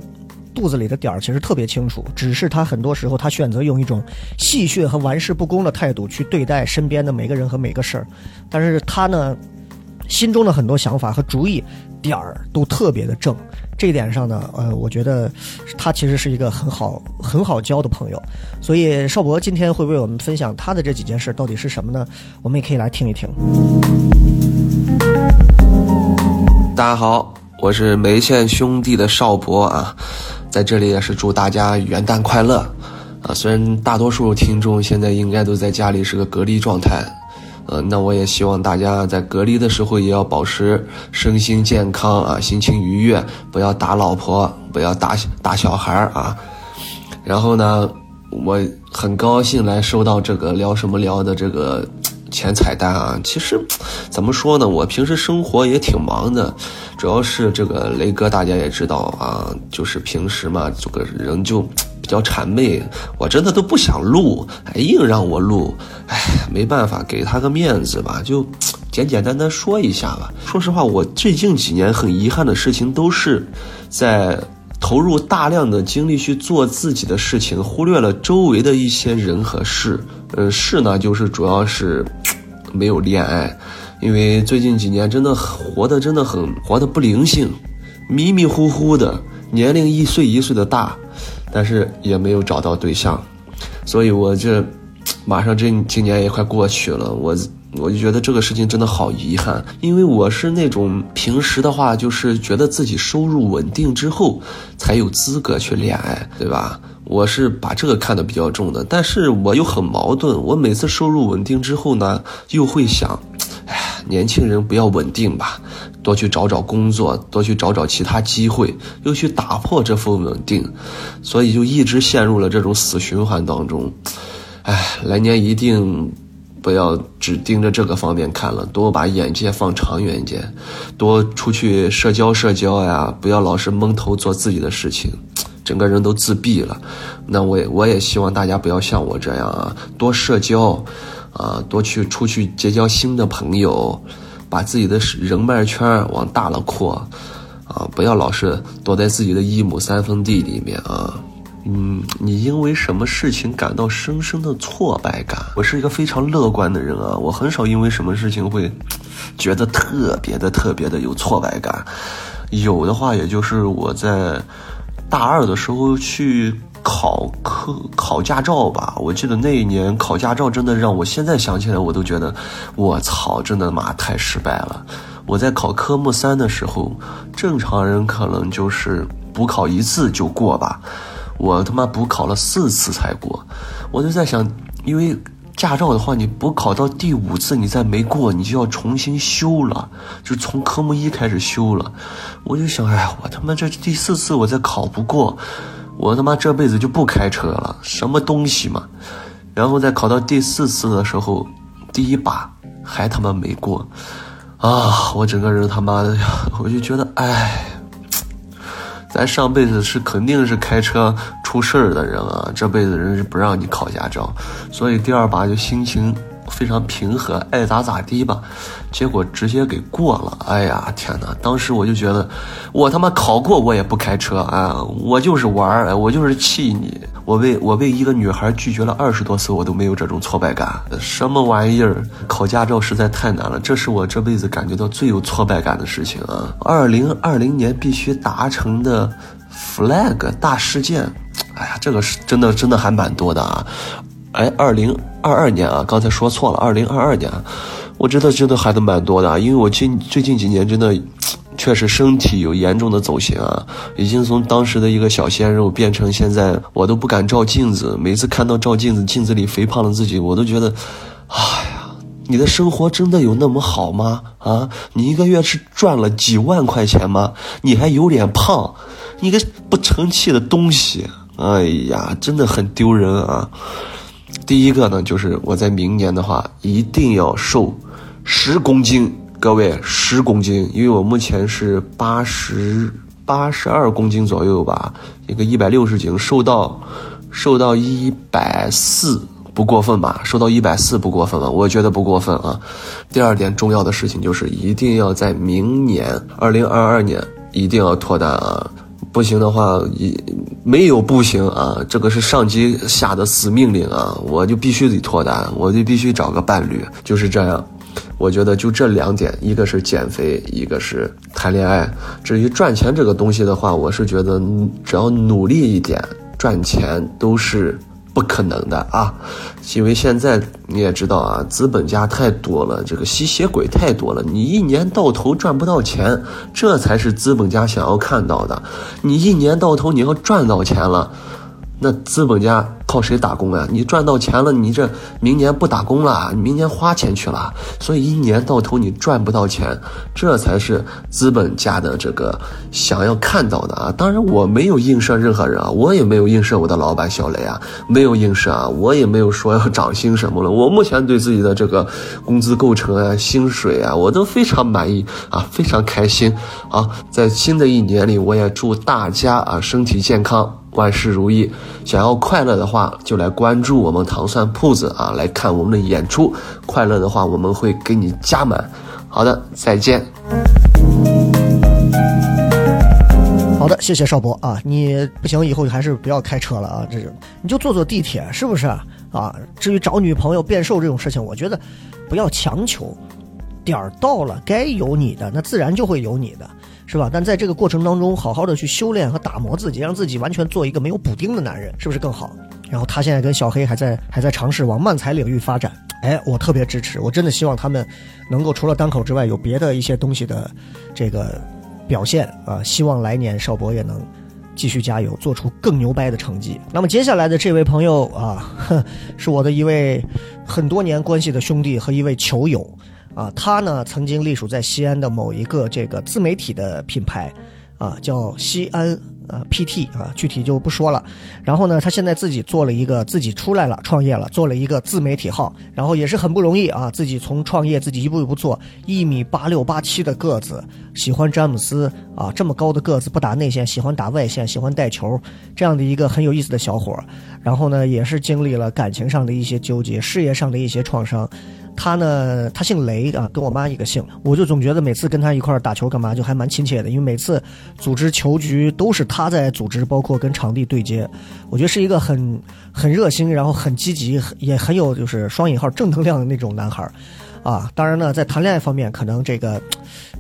肚子里的点儿其实特别清楚。只是他很多时候他选择用一种戏谑和玩世不恭的态度去对待身边的每个人和每个事儿。但是他呢，心中的很多想法和主意。点儿都特别的正，这一点上呢，呃，我觉得他其实是一个很好很好交的朋友，所以邵博今天会为我们分享他的这几件事到底是什么呢？我们也可以来听一听。大家好，我是梅县兄弟的邵博啊，在这里也是祝大家元旦快乐啊！虽然大多数听众现在应该都在家里是个隔离状态。呃，那我也希望大家在隔离的时候也要保持身心健康啊，心情愉悦，不要打老婆，不要打打小孩啊。然后呢，我很高兴来收到这个聊什么聊的这个前彩蛋啊。其实怎么说呢，我平时生活也挺忙的，主要是这个雷哥大家也知道啊，就是平时嘛，这个人就比较谄媚，我真的都不想录，还硬让我录，哎，没办法，给他个面子吧，就 简简单单说一下吧。说实话，我最近几年很遗憾的事情都是在。投入大量的精力去做自己的事情，忽略了周围的一些人和事。呃，事呢，就是主要是 没有恋爱，因为最近几年真的活得真的很活得不灵性，迷迷糊糊的，年龄一岁一岁的大，但是也没有找到对象，所以我这马上这今年也快过去了，我。我就觉得这个事情真的好遗憾，因为我是那种平时的话，就是觉得自己收入稳定之后，才有资格去恋爱，对吧？我是把这个看得比较重的，但是我又很矛盾。我每次收入稳定之后呢，又会想，哎，年轻人不要稳定吧，多去找找工作，多去找找其他机会，又去打破这份稳定，所以就一直陷入了这种死循环当中。哎，来年一定。不要只盯着这个方面看了，多把眼界放长远一点，多出去社交社交呀！不要老是蒙头做自己的事情，整个人都自闭了。那我也我也希望大家不要像我这样啊，多社交，啊，多去出去结交新的朋友，把自己的人脉圈往大了扩，啊，不要老是躲在自己的一亩三分地里面啊。嗯，你因为什么事情感到深深的挫败感？我是一个非常乐观的人啊，我很少因为什么事情会觉得特别的、特别的有挫败感。有的话，也就是我在大二的时候去考科考驾照吧。我记得那一年考驾照，真的让我现在想起来，我都觉得我操，真的妈太失败了。我在考科目三的时候，正常人可能就是补考一次就过吧。我他妈补考了四次才过，我就在想，因为驾照的话，你补考到第五次你再没过，你就要重新修了，就从科目一开始修了。我就想，哎呀，我他妈这第四次我再考不过，我他妈这辈子就不开车了，什么东西嘛？然后在考到第四次的时候，第一把还他妈没过，啊，我整个人他妈的，我就觉得，哎。咱上辈子是肯定是开车出事儿的人啊，这辈子人是不让你考驾照，所以第二把就心情非常平和，爱咋咋地吧。结果直接给过了，哎呀天哪！当时我就觉得，我他妈考过我也不开车啊！我就是玩儿，我就是气你。我为我为一个女孩拒绝了二十多次，我都没有这种挫败感。什么玩意儿？考驾照实在太难了，这是我这辈子感觉到最有挫败感的事情啊！二零二零年必须达成的 flag 大事件，哎呀，这个是真的真的还蛮多的啊！哎，二零二二年啊，刚才说错了，二零二二年。我真的真的孩子蛮多的啊，因为我近最近几年真的，确实身体有严重的走形啊，已经从当时的一个小鲜肉变成现在我都不敢照镜子，每次看到照镜子，镜子里肥胖的自己，我都觉得，哎呀，你的生活真的有那么好吗？啊，你一个月是赚了几万块钱吗？你还有点胖，你个不成器的东西，哎呀，真的很丢人啊。第一个呢，就是我在明年的话一定要瘦。十公斤，各位十公斤，因为我目前是八十八十二公斤左右吧，一个一百六十斤，瘦到瘦到一百四不过分吧？瘦到一百四不过分吧？我觉得不过分啊。第二点重要的事情就是一定要在明年二零二二年一定要脱单啊！不行的话，一没有不行啊，这个是上级下的死命令啊，我就必须得脱单，我就必须找个伴侣，就是这样。我觉得就这两点，一个是减肥，一个是谈恋爱。至于赚钱这个东西的话，我是觉得只要努力一点，赚钱都是不可能的啊。因为现在你也知道啊，资本家太多了，这个吸血鬼太多了，你一年到头赚不到钱，这才是资本家想要看到的。你一年到头你要赚到钱了，那资本家靠谁打工啊？你赚到钱了，你这明年不打工了，你明年花钱去了，所以一年到头你赚不到钱，这才是资本家的这个想要看到的啊！当然我没有映射任何人啊，我也没有映射我的老板小雷啊，没有映射啊，我也没有说要涨薪什么了。我目前对自己的这个工资构成啊、薪水啊，我都非常满意啊，非常开心啊！在新的一年里，我也祝大家啊身体健康。万事如意，想要快乐的话，就来关注我们糖蒜铺子啊，来看我们的演出。快乐的话，我们会给你加满。好的，再见。好的，谢谢邵博啊，你不行，以后还是不要开车了啊，这种你就坐坐地铁，是不是啊？至于找女朋友变瘦这种事情，我觉得不要强求，点儿到了，该有你的，那自然就会有你的。是吧？但在这个过程当中，好好的去修炼和打磨自己，让自己完全做一个没有补丁的男人，是不是更好？然后他现在跟小黑还在还在尝试往漫才领域发展，哎，我特别支持，我真的希望他们能够除了单口之外，有别的一些东西的这个表现啊！希望来年邵博也能继续加油，做出更牛掰的成绩。那么接下来的这位朋友啊，是我的一位很多年关系的兄弟和一位球友。啊，他呢曾经隶属在西安的某一个这个自媒体的品牌，啊，叫西安呃 PT 啊，具体就不说了。然后呢，他现在自己做了一个，自己出来了，创业了，做了一个自媒体号，然后也是很不容易啊，自己从创业自己一步一步做，一米八六八七的个子，喜欢詹姆斯啊，这么高的个子不打内线，喜欢打外线，喜欢带球，这样的一个很有意思的小伙然后呢，也是经历了感情上的一些纠结，事业上的一些创伤。他呢，他姓雷啊，跟我妈一个姓，我就总觉得每次跟他一块儿打球干嘛，就还蛮亲切的，因为每次组织球局都是他在组织，包括跟场地对接，我觉得是一个很很热心，然后很积极，也很有就是双引号正能量的那种男孩啊。当然呢，在谈恋爱方面，可能这个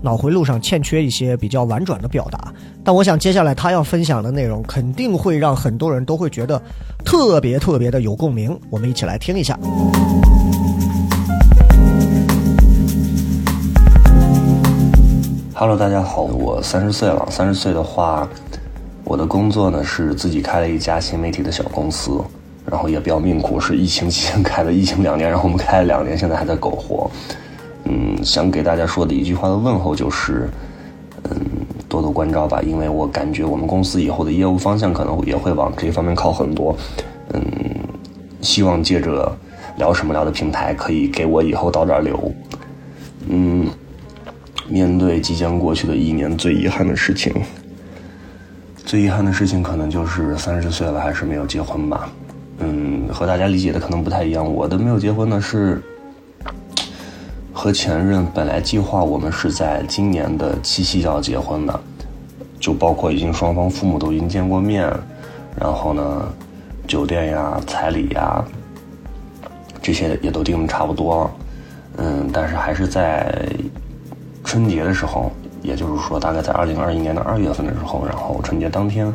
脑回路上欠缺一些比较婉转的表达，但我想接下来他要分享的内容肯定会让很多人都会觉得特别特别的有共鸣，我们一起来听一下。Hello，大家好，我三十岁了。三十岁的话，我的工作呢是自己开了一家新媒体的小公司，然后也比较命苦，是疫情期间开的，疫情两年，然后我们开了两年，现在还在苟活。嗯，想给大家说的一句话的问候就是，嗯，多多关照吧，因为我感觉我们公司以后的业务方向可能也会往这方面靠很多。嗯，希望借着聊什么聊的平台，可以给我以后导点流。嗯。面对即将过去的一年，最遗憾的事情，最遗憾的事情可能就是三十岁了还是没有结婚吧。嗯，和大家理解的可能不太一样。我的没有结婚呢是和前任本来计划我们是在今年的七夕就要结婚的，就包括已经双方父母都已经见过面，然后呢，酒店呀、彩礼呀这些也都定的差不多了。嗯，但是还是在。春节的时候，也就是说，大概在二零二一年的二月份的时候，然后春节当天，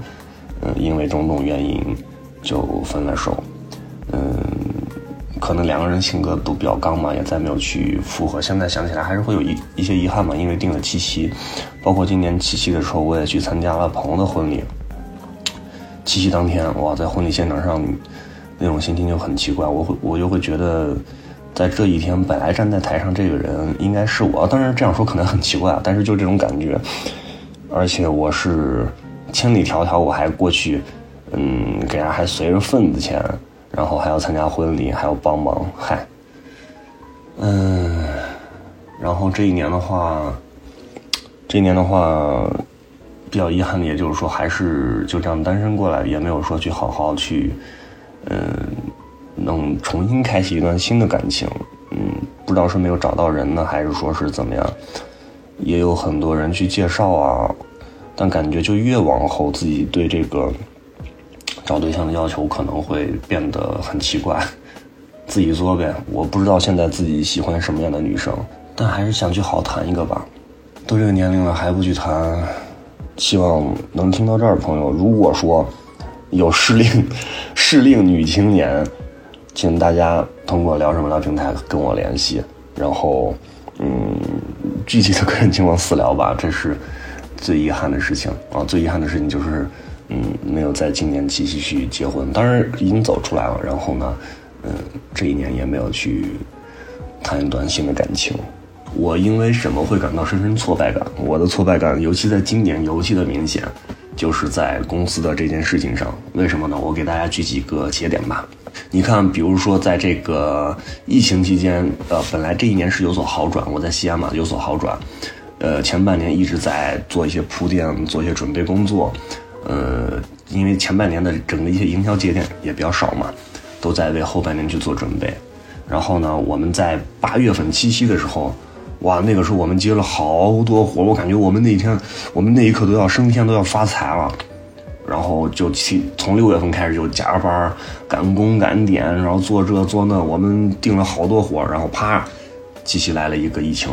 嗯，因为种种原因就分了手。嗯，可能两个人性格都比较刚嘛，也再没有去复合。现在想起来还是会有一一些遗憾嘛，因为定了七夕，包括今年七夕的时候，我也去参加了朋友的婚礼。七夕当天，哇，在婚礼现场上，那种心情就很奇怪，我会我就会觉得。在这一天，本来站在台上这个人应该是我，当然这样说可能很奇怪啊，但是就这种感觉，而且我是千里迢迢我还过去，嗯，给人还随着份子钱，然后还要参加婚礼，还要帮忙，嗨，嗯，然后这一年的话，这一年的话，比较遗憾的，也就是说还是就这样单身过来，也没有说去好好去，嗯。能重新开启一段新的感情，嗯，不知道是没有找到人呢，还是说是怎么样？也有很多人去介绍啊，但感觉就越往后，自己对这个找对象的要求可能会变得很奇怪。自己作呗，我不知道现在自己喜欢什么样的女生，但还是想去好谈一个吧。都这个年龄了还不去谈，希望能听到这儿的朋友，如果说有适龄 适龄女青年。请大家通过聊什么聊平台跟我联系，然后，嗯，具体的个人情况私聊吧。这是最遗憾的事情啊！最遗憾的事情就是嗯，没有在今年继续去结婚，当然已经走出来了。然后呢，嗯，这一年也没有去谈一段新的感情。我因为什么会感到深深挫败感？我的挫败感，尤其在今年尤其的明显，就是在公司的这件事情上。为什么呢？我给大家举几个节点吧。你看，比如说在这个疫情期间，呃，本来这一年是有所好转，我在西安嘛有所好转，呃，前半年一直在做一些铺垫，做一些准备工作，呃，因为前半年的整个一些营销节点也比较少嘛，都在为后半年去做准备。然后呢，我们在八月份七夕的时候。哇，那个时候我们接了好多活，我感觉我们那天，我们那一刻都要升天，都要发财了。然后就从从六月份开始就加班赶工赶点，然后做这做那，我们订了好多活，然后啪，机器来了一个疫情，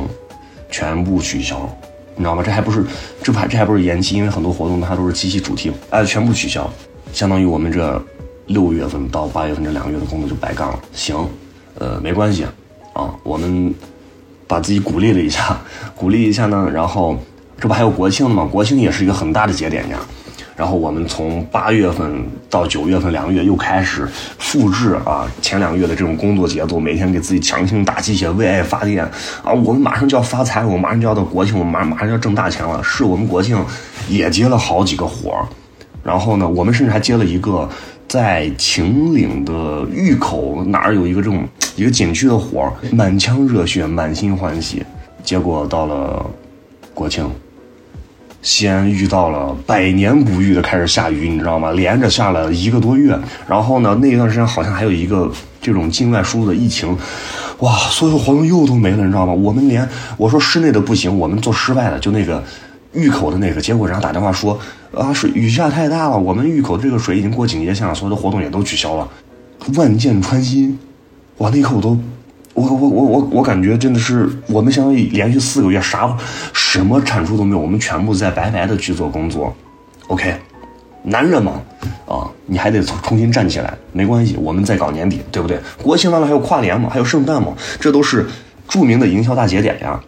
全部取消，你知道吗？这还不是这还这还不是延期，因为很多活动它都是机器主题，哎，全部取消，相当于我们这六月份到八月份这两个月的工作就白干了。行，呃，没关系啊，我们。把自己鼓励了一下，鼓励一下呢，然后这不还有国庆吗？国庆也是一个很大的节点呀。然后我们从八月份到九月份两个月又开始复制啊前两个月的这种工作节奏，每天给自己强行打鸡血，为爱发电啊！我们马上就要发财，我们马上就要到国庆，我们马马上就要挣大钱了。是我们国庆也接了好几个活儿，然后呢，我们甚至还接了一个。在秦岭的峪口哪儿有一个这种一个景区的活儿，满腔热血，满心欢喜。结果到了国庆，西安遇到了百年不遇的开始下雨，你知道吗？连着下了一个多月。然后呢，那一段时间好像还有一个这种境外输入的疫情，哇，所有活动又都没了，你知道吗？我们连我说室内的不行，我们做室外的，就那个峪口的那个，结果人家打电话说。啊，水雨下太大了，我们峪口这个水已经过警戒线了，所有的活动也都取消了。万箭穿心，哇！那一刻我都，我我我我我感觉真的是，我们相当于连续四个月啥什么产出都没有，我们全部在白白的去做工作。OK，男人嘛，啊，你还得重新站起来，没关系，我们再搞年底，对不对？国庆完了还有跨年嘛，还有圣诞嘛，这都是著名的营销大节点呀。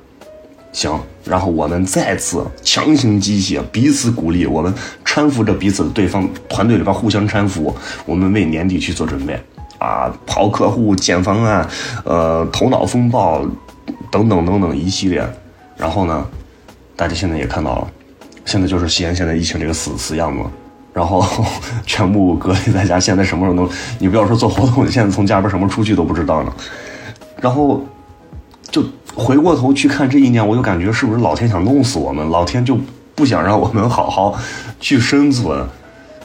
行，然后我们再次强行机械，彼此鼓励，我们搀扶着彼此的对方团队里边互相搀扶，我们为年底去做准备啊，跑客户、建方案，呃，头脑风暴等等等等一系列。然后呢，大家现在也看到了，现在就是西安现在疫情这个死死样子，然后 全部隔离在家，现在什么时候能？你不要说做活动，现在从家边什么出去都不知道呢。然后就。回过头去看这一年，我就感觉是不是老天想弄死我们？老天就不想让我们好好去生存。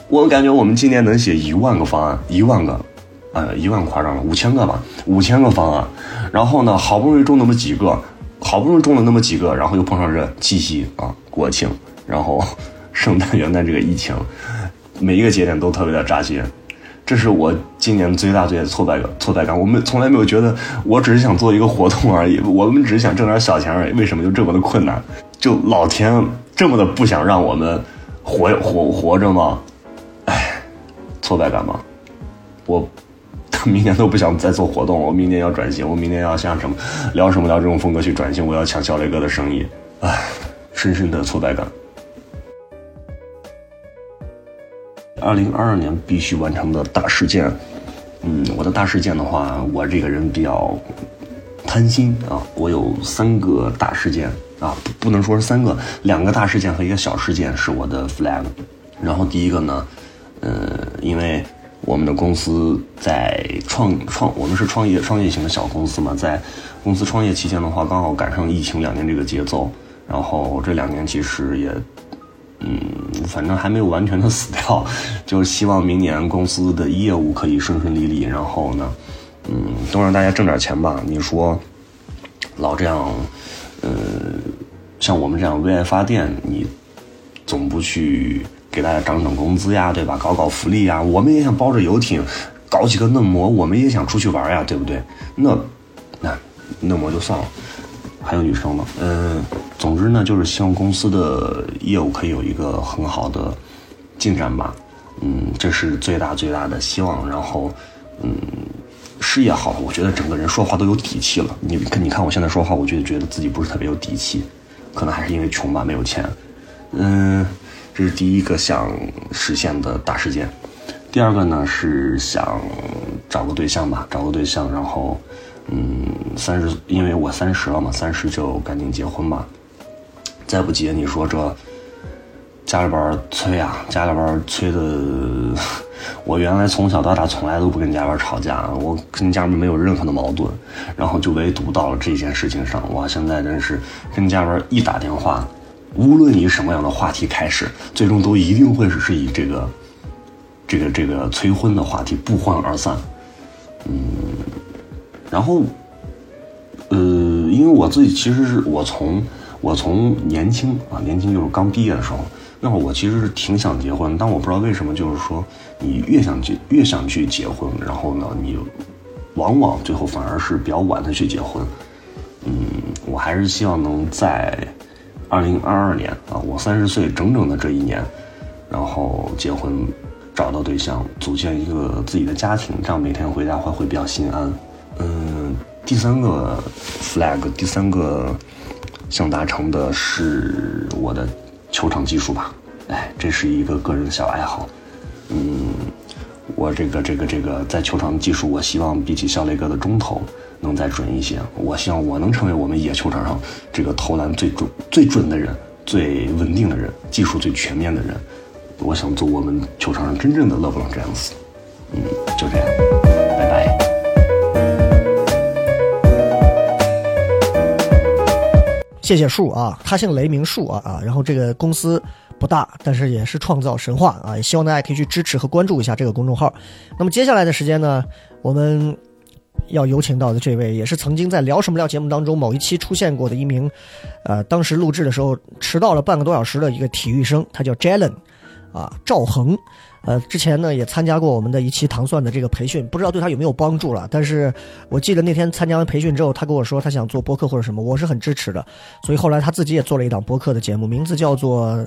我感觉我们今年能写一万个方案，一万个，呃，一万夸张了，五千个吧，五千个方案。然后呢，好不容易中那么几个，好不容易中了那么几个，然后又碰上这七夕啊、国庆，然后 圣诞、元旦这个疫情，每一个节点都特别的扎心。这是我今年最大最大的挫败感，挫败感。我们从来没有觉得，我只是想做一个活动而已，我们只是想挣点小钱而已。为什么就这么的困难？就老天这么的不想让我们活活活着吗？哎，挫败感吗？我 明年都不想再做活动，我明年要转型，我明年要像什么聊什么聊这种风格去转型，我要抢小雷哥的生意。哎，深深的挫败感。二零二二年必须完成的大事件，嗯，我的大事件的话，我这个人比较贪心啊，我有三个大事件啊，不能说是三个，两个大事件和一个小事件是我的 flag。然后第一个呢，呃，因为我们的公司在创创，我们是创业创业型的小公司嘛，在公司创业期间的话，刚好赶上疫情两年这个节奏，然后这两年其实也。嗯，反正还没有完全的死掉，就是希望明年公司的业务可以顺顺利利，然后呢，嗯，都让大家挣点钱吧。你说，老这样，呃，像我们这样为爱发电，你总不去给大家涨涨工资呀，对吧？搞搞福利呀，我们也想包着游艇搞几个嫩模，我们也想出去玩呀，对不对？那那嫩模就算了。还有女生吗？嗯，总之呢，就是希望公司的业务可以有一个很好的进展吧。嗯，这是最大最大的希望。然后，嗯，事业好，我觉得整个人说话都有底气了。你看你看我现在说话，我觉得觉得自己不是特别有底气，可能还是因为穷吧，没有钱。嗯，这是第一个想实现的大事件。第二个呢是想找个对象吧，找个对象，然后，嗯，三十，因为我三十了嘛，三十就赶紧结婚吧。再不结，你说这家里边催啊，家里边催的，我原来从小到大从来都不跟家里边吵架，我跟家里面没有任何的矛盾，然后就唯独到了这件事情上，哇，现在真是跟家里边一打电话，无论以什么样的话题开始，最终都一定会是以这个。这个这个催婚的话题不欢而散，嗯，然后，呃，因为我自己其实是我从我从年轻啊年轻就是刚毕业的时候，那会儿我其实是挺想结婚，但我不知道为什么，就是说你越想结越想去结婚，然后呢，你往往最后反而是比较晚的去结婚，嗯，我还是希望能在二零二二年啊，我三十岁整整的这一年，然后结婚。找到对象，组建一个自己的家庭，这样每天回家会会比较心安。嗯，第三个 flag，第三个想达成的是我的球场技术吧。哎，这是一个个人小爱好。嗯，我这个这个这个在球场技术，我希望比起肖雷哥的中投能再准一些。我希望我能成为我们野球场上这个投篮最准、最准的人，最稳定的人，技术最全面的人。我想做我们球场上真正的勒布朗詹姆斯，嗯，就这样，拜拜。谢谢树啊，他姓雷鸣树啊啊，然后这个公司不大，但是也是创造神话啊，也希望大家可以去支持和关注一下这个公众号。那么接下来的时间呢，我们要有请到的这位，也是曾经在聊什么聊节目当中某一期出现过的一名，呃，当时录制的时候迟到了半个多小时的一个体育生，他叫 Jalen。啊，赵恒，呃，之前呢也参加过我们的一期糖蒜的这个培训，不知道对他有没有帮助了。但是我记得那天参加完培训之后，他跟我说他想做播客或者什么，我是很支持的。所以后来他自己也做了一档播客的节目，名字叫做。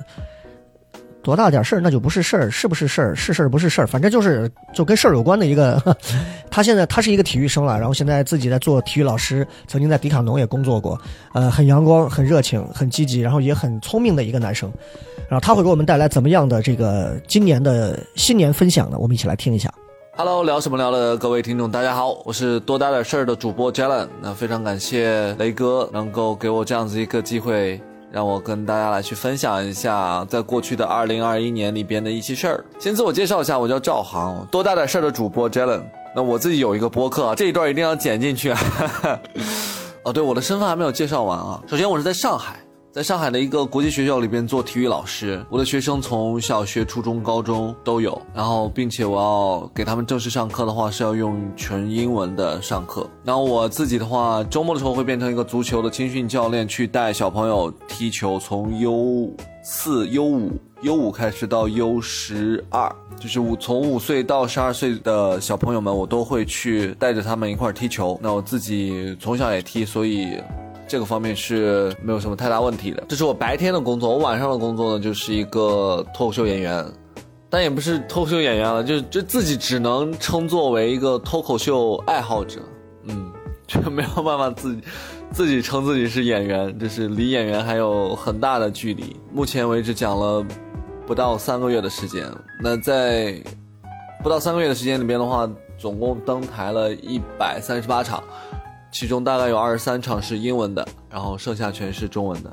多大点事儿那就不是事儿，是不是事儿？是事儿不是事儿，反正就是就跟事儿有关的一个。他现在他是一个体育生了，然后现在自己在做体育老师，曾经在迪卡侬也工作过，呃，很阳光、很热情、很积极，然后也很聪明的一个男生。然后他会给我们带来怎么样的这个今年的新年分享呢？我们一起来听一下。Hello，聊什么聊的各位听众，大家好，我是多大点事儿的主播 Jalen。那非常感谢雷哥能够给我这样子一个机会。让我跟大家来去分享一下，在过去的二零二一年里边的一些事儿。先自我介绍一下，我叫赵航，多大点事儿的主播 Jalen。那我自己有一个播客，这一段一定要剪进去。哦，对，我的身份还没有介绍完啊。首先，我是在上海。在上海的一个国际学校里边做体育老师，我的学生从小学、初中、高中都有，然后并且我要给他们正式上课的话是要用纯英文的上课。然后我自己的话，周末的时候会变成一个足球的青训教练，去带小朋友踢球，从 U 四、U 五、U 五开始到 U 十二，就是五从五岁到十二岁的小朋友们，我都会去带着他们一块踢球。那我自己从小也踢，所以。这个方面是没有什么太大问题的。这是我白天的工作，我晚上的工作呢，就是一个脱口秀演员，但也不是脱口秀演员了，就就自己只能称作为一个脱口秀爱好者。嗯，就没有办法自己自己称自己是演员，就是离演员还有很大的距离。目前为止讲了不到三个月的时间，那在不到三个月的时间里边的话，总共登台了一百三十八场。其中大概有二十三场是英文的，然后剩下全是中文的。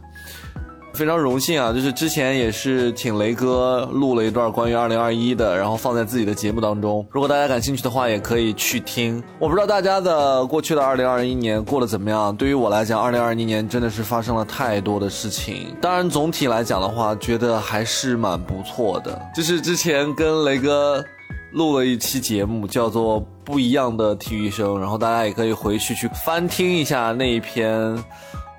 非常荣幸啊，就是之前也是请雷哥录了一段关于二零二一的，然后放在自己的节目当中。如果大家感兴趣的话，也可以去听。我不知道大家的过去的二零二一年过得怎么样。对于我来讲，二零二一年真的是发生了太多的事情。当然，总体来讲的话，觉得还是蛮不错的。就是之前跟雷哥。录了一期节目，叫做《不一样的体育生》，然后大家也可以回去去翻听一下那一篇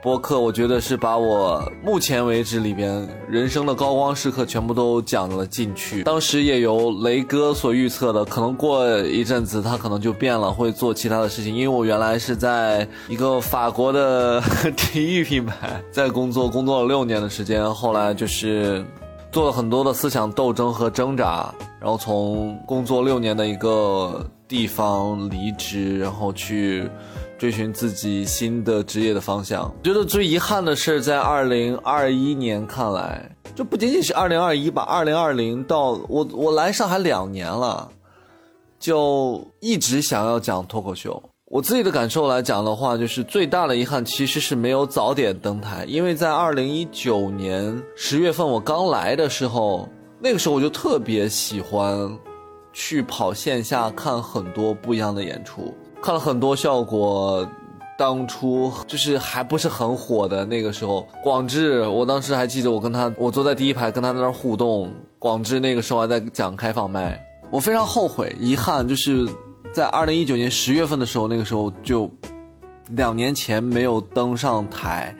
播客。我觉得是把我目前为止里边人生的高光时刻全部都讲了进去。当时也由雷哥所预测的，可能过一阵子他可能就变了，会做其他的事情。因为我原来是在一个法国的 体育品牌在工作，工作了六年的时间，后来就是做了很多的思想斗争和挣扎。然后从工作六年的一个地方离职，然后去追寻自己新的职业的方向。觉得最遗憾的是，在二零二一年看来，就不仅仅是二零二一吧，二零二零到我我来上海两年了，就一直想要讲脱口秀。我自己的感受来讲的话，就是最大的遗憾其实是没有早点登台，因为在二零一九年十月份我刚来的时候，那个时候我就特别喜欢去跑线下看很多不一样的演出，看了很多效果。当初就是还不是很火的那个时候，广智，我当时还记得我跟他，我坐在第一排跟他在那互动。广智那个时候还在讲开放麦，我非常后悔、遗憾，就是在二零一九年十月份的时候，那个时候就两年前没有登上台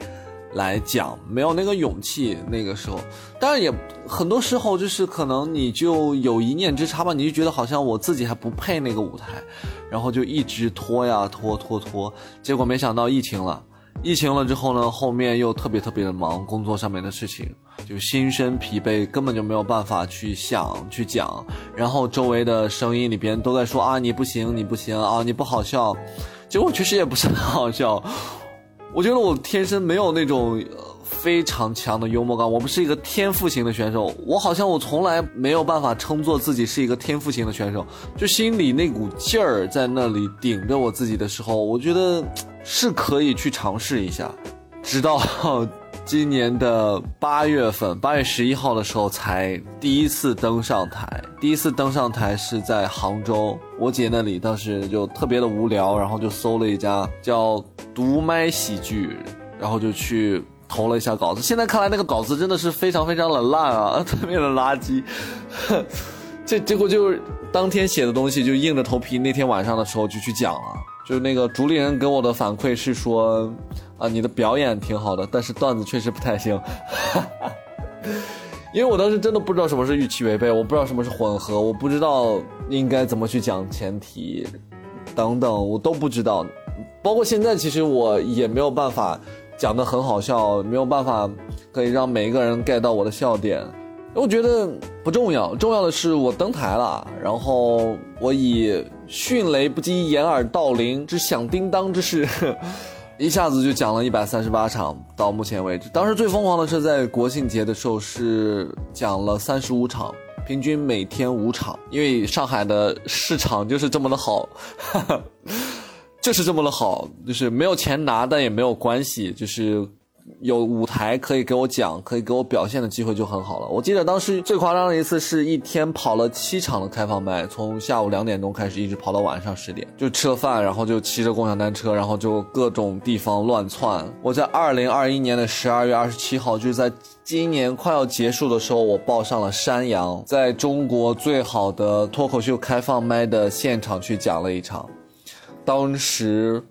来讲，没有那个勇气。那个时候，当然也很多时候就是可能你就有一念之差吧，你就觉得好像我自己还不配那个舞台。然后就一直拖呀拖拖拖，结果没想到疫情了，疫情了之后呢，后面又特别特别的忙，工作上面的事情，就心身疲惫，根本就没有办法去想去讲。然后周围的声音里边都在说啊你不行你不行啊你不好笑，结果确实也不是很好笑。我觉得我天生没有那种。非常强的幽默感，我不是一个天赋型的选手，我好像我从来没有办法称作自己是一个天赋型的选手，就心里那股劲儿在那里顶着我自己的时候，我觉得是可以去尝试一下，直到今年的八月份，八月十一号的时候才第一次登上台，第一次登上台是在杭州，我姐那里当时就特别的无聊，然后就搜了一家叫独麦喜剧，然后就去。投了一下稿子，现在看来那个稿子真的是非常非常的烂啊，特别的垃圾。这结果就是当天写的东西就硬着头皮，那天晚上的时候就去讲了。就是那个主理人给我的反馈是说，啊，你的表演挺好的，但是段子确实不太行。因为我当时真的不知道什么是预期违背，我不知道什么是混合，我不知道应该怎么去讲前提，等等，我都不知道。包括现在，其实我也没有办法。讲的很好笑，没有办法可以让每一个人 get 到我的笑点，我觉得不重要，重要的是我登台了，然后我以迅雷不及掩耳盗铃之响叮当之势，一下子就讲了一百三十八场，到目前为止，当时最疯狂的是在国庆节的时候是讲了三十五场，平均每天五场，因为上海的市场就是这么的好。就是这么的好，就是没有钱拿，但也没有关系，就是有舞台可以给我讲，可以给我表现的机会就很好了。我记得当时最夸张的一次是一天跑了七场的开放麦，从下午两点钟开始，一直跑到晚上十点，就吃了饭，然后就骑着共享单车，然后就各种地方乱窜。我在二零二一年的十二月二十七号，就是在今年快要结束的时候，我报上了山羊，在中国最好的脱口秀开放麦的现场去讲了一场。当时，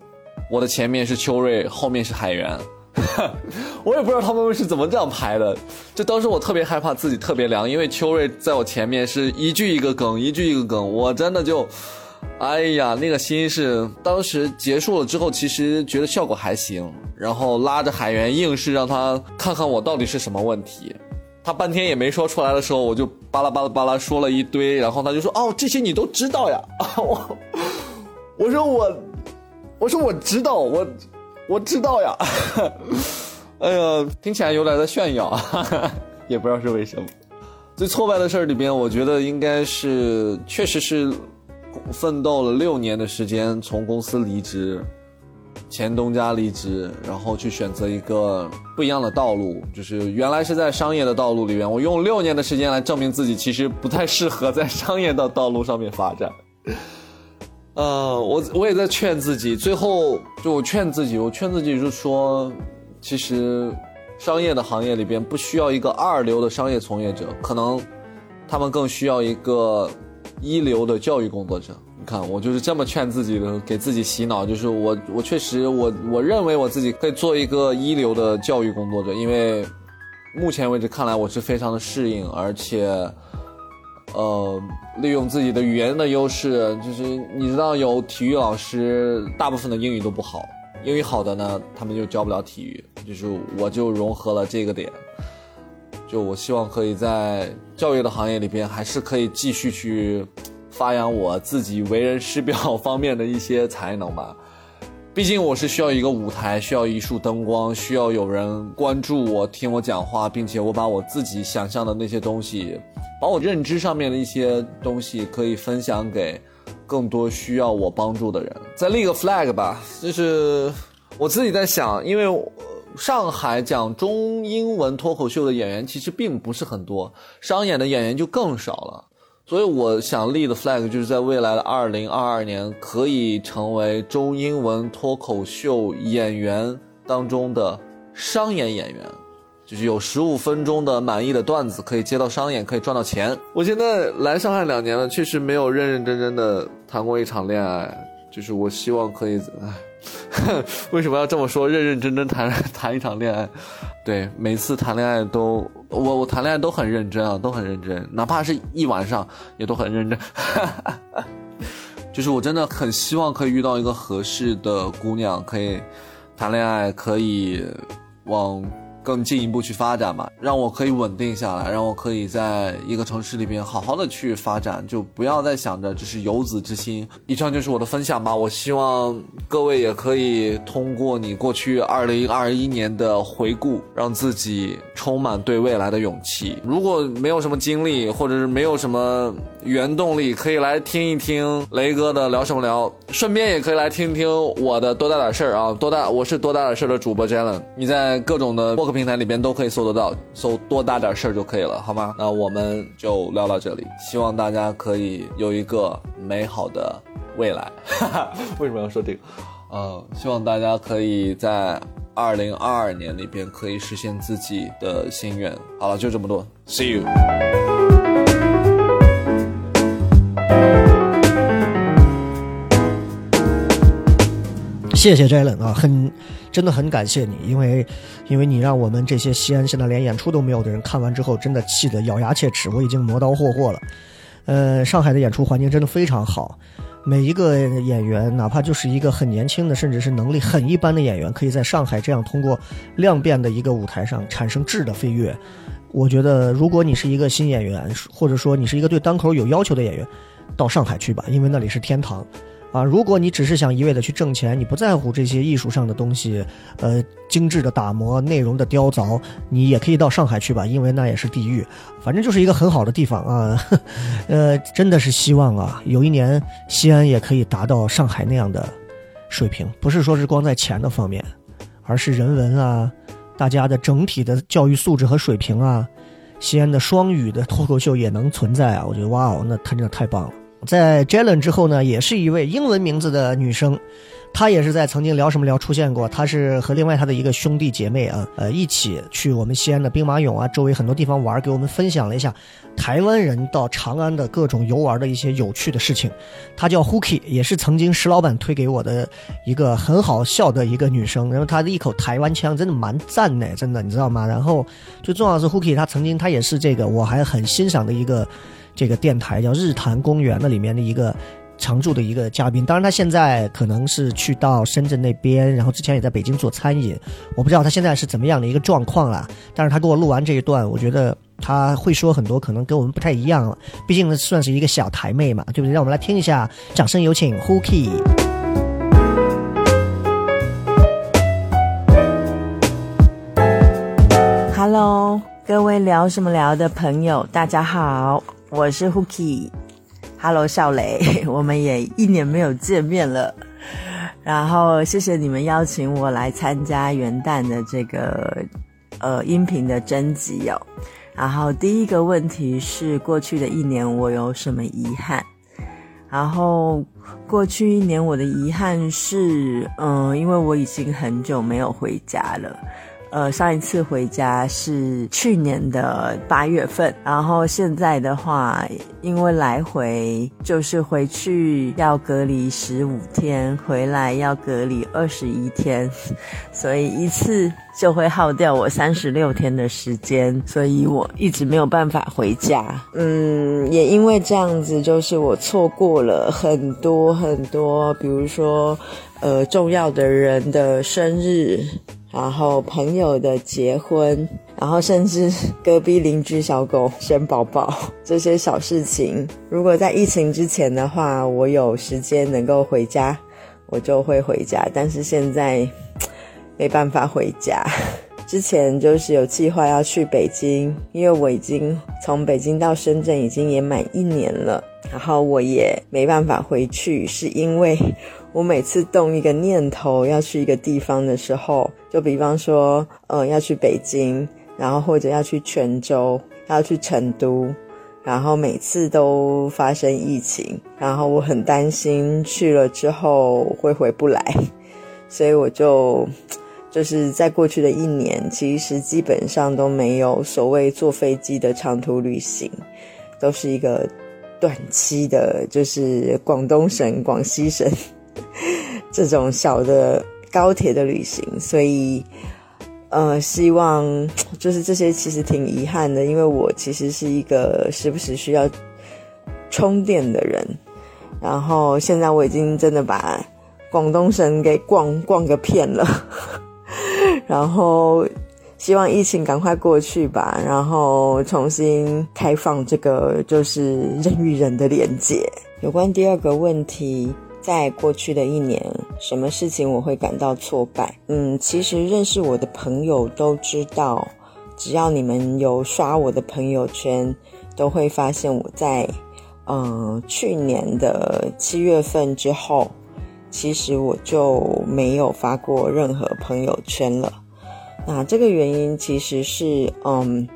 我的前面是秋瑞，后面是海源，我也不知道他们是怎么这样排的。就当时我特别害怕自己特别凉，因为秋瑞在我前面是一句一个梗，一句一个梗，我真的就，哎呀，那个心是当时结束了之后，其实觉得效果还行，然后拉着海源硬是让他看看我到底是什么问题，他半天也没说出来的时候，我就巴拉巴拉巴拉说了一堆，然后他就说哦，这些你都知道呀，我。我说我，我说我知道，我我知道呀。哎呀，听起来有点在炫耀，也不知道是为什么。最挫败的事儿里边，我觉得应该是，确实是奋斗了六年的时间，从公司离职，前东家离职，然后去选择一个不一样的道路，就是原来是在商业的道路里边，我用六年的时间来证明自己，其实不太适合在商业的道路上面发展。呃，我我也在劝自己，最后就我劝自己，我劝自己就说，其实，商业的行业里边不需要一个二流的商业从业者，可能，他们更需要一个一流的教育工作者。你看，我就是这么劝自己的，给自己洗脑，就是我我确实我我认为我自己可以做一个一流的教育工作者，因为，目前为止看来我是非常的适应，而且。呃，利用自己的语言的优势，就是你知道，有体育老师，大部分的英语都不好，英语好的呢，他们就教不了体育。就是我就融合了这个点，就我希望可以在教育的行业里边，还是可以继续去发扬我自己为人师表方面的一些才能吧。毕竟我是需要一个舞台，需要一束灯光，需要有人关注我、听我讲话，并且我把我自己想象的那些东西，把我认知上面的一些东西可以分享给更多需要我帮助的人。再立个 flag 吧，就是我自己在想，因为上海讲中英文脱口秀的演员其实并不是很多，商演的演员就更少了。所以我想立的 flag 就是在未来的二零二二年，可以成为中英文脱口秀演员当中的商演演员，就是有十五分钟的满意的段子可以接到商演，可以赚到钱。我现在来上海两年了，确实没有认认真真的谈过一场恋爱，就是我希望可以，唉，为什么要这么说？认认真真谈谈一场恋爱，对，每次谈恋爱都。我我谈恋爱都很认真啊，都很认真，哪怕是一晚上也都很认真。就是我真的很希望可以遇到一个合适的姑娘，可以谈恋爱，可以往。更进一步去发展嘛，让我可以稳定下来，让我可以在一个城市里边好好的去发展，就不要再想着只是游子之心。以上就是我的分享吧，我希望各位也可以通过你过去二零二一年的回顾，让自己充满对未来的勇气。如果没有什么经历，或者是没有什么原动力，可以来听一听雷哥的聊什么聊，顺便也可以来听听我的多大点事儿啊，多大我是多大点事儿的主播 Jalen，你在各种的播客。平台里边都可以搜得到，搜多大点事儿就可以了，好吗？那我们就聊到这里，希望大家可以有一个美好的未来。为什么要说这个？呃，希望大家可以在二零二二年里边可以实现自己的心愿。好了，就这么多，See you。谢谢 Jalen 啊，很，真的很感谢你，因为，因为你让我们这些西安现在连演出都没有的人看完之后，真的气得咬牙切齿。我已经磨刀霍霍了。呃，上海的演出环境真的非常好，每一个演员，哪怕就是一个很年轻的，甚至是能力很一般的演员，可以在上海这样通过量变的一个舞台上产生质的飞跃。我觉得，如果你是一个新演员，或者说你是一个对单口有要求的演员，到上海去吧，因为那里是天堂。啊，如果你只是想一味的去挣钱，你不在乎这些艺术上的东西，呃，精致的打磨、内容的雕凿，你也可以到上海去吧，因为那也是地狱。反正就是一个很好的地方啊，呃，真的是希望啊，有一年西安也可以达到上海那样的水平，不是说是光在钱的方面，而是人文啊，大家的整体的教育素质和水平啊，西安的双语的脱口秀也能存在啊，我觉得哇哦，那他真的太棒了。在 Jalen 之后呢，也是一位英文名字的女生，她也是在曾经聊什么聊出现过。她是和另外她的一个兄弟姐妹啊，呃，一起去我们西安的兵马俑啊，周围很多地方玩，给我们分享了一下台湾人到长安的各种游玩的一些有趣的事情。她叫 Hooky，也是曾经石老板推给我的一个很好笑的一个女生。然后她的一口台湾腔真的蛮赞的，真的你知道吗？然后最重要的是 Hooky，她曾经她也是这个我还很欣赏的一个。这个电台叫日坛公园的里面的一个常驻的一个嘉宾，当然他现在可能是去到深圳那边，然后之前也在北京做餐饮，我不知道他现在是怎么样的一个状况了。但是他给我录完这一段，我觉得他会说很多可能跟我们不太一样了，毕竟算是一个小台妹嘛，对不对？让我们来听一下，掌声有请 Hooky。Hello，各位聊什么聊的朋友，大家好。我是 Hooky，Hello 少雷，我们也一年没有见面了。然后谢谢你们邀请我来参加元旦的这个呃音频的征集哦。然后第一个问题是，过去的一年我有什么遗憾？然后过去一年我的遗憾是，嗯，因为我已经很久没有回家了。呃，上一次回家是去年的八月份，然后现在的话，因为来回就是回去要隔离十五天，回来要隔离二十一天，所以一次就会耗掉我三十六天的时间，所以我一直没有办法回家。嗯，也因为这样子，就是我错过了很多很多，比如说，呃，重要的人的生日。然后朋友的结婚，然后甚至隔壁邻居小狗生宝宝 这些小事情，如果在疫情之前的话，我有时间能够回家，我就会回家。但是现在没办法回家。之前就是有计划要去北京，因为我已经从北京到深圳已经也满一年了，然后我也没办法回去，是因为我每次动一个念头要去一个地方的时候，就比方说，呃，要去北京，然后或者要去泉州，要去成都，然后每次都发生疫情，然后我很担心去了之后会回不来，所以我就。就是在过去的一年，其实基本上都没有所谓坐飞机的长途旅行，都是一个短期的，就是广东省、广西省 这种小的高铁的旅行。所以，呃，希望 就是这些其实挺遗憾的，因为我其实是一个时不时需要充电的人。然后现在我已经真的把广东省给逛逛个遍了。然后希望疫情赶快过去吧，然后重新开放这个就是人与人的连接。有关第二个问题，在过去的一年，什么事情我会感到挫败？嗯，其实认识我的朋友都知道，只要你们有刷我的朋友圈，都会发现我在嗯去年的七月份之后。其实我就没有发过任何朋友圈了。那这个原因其实是，嗯，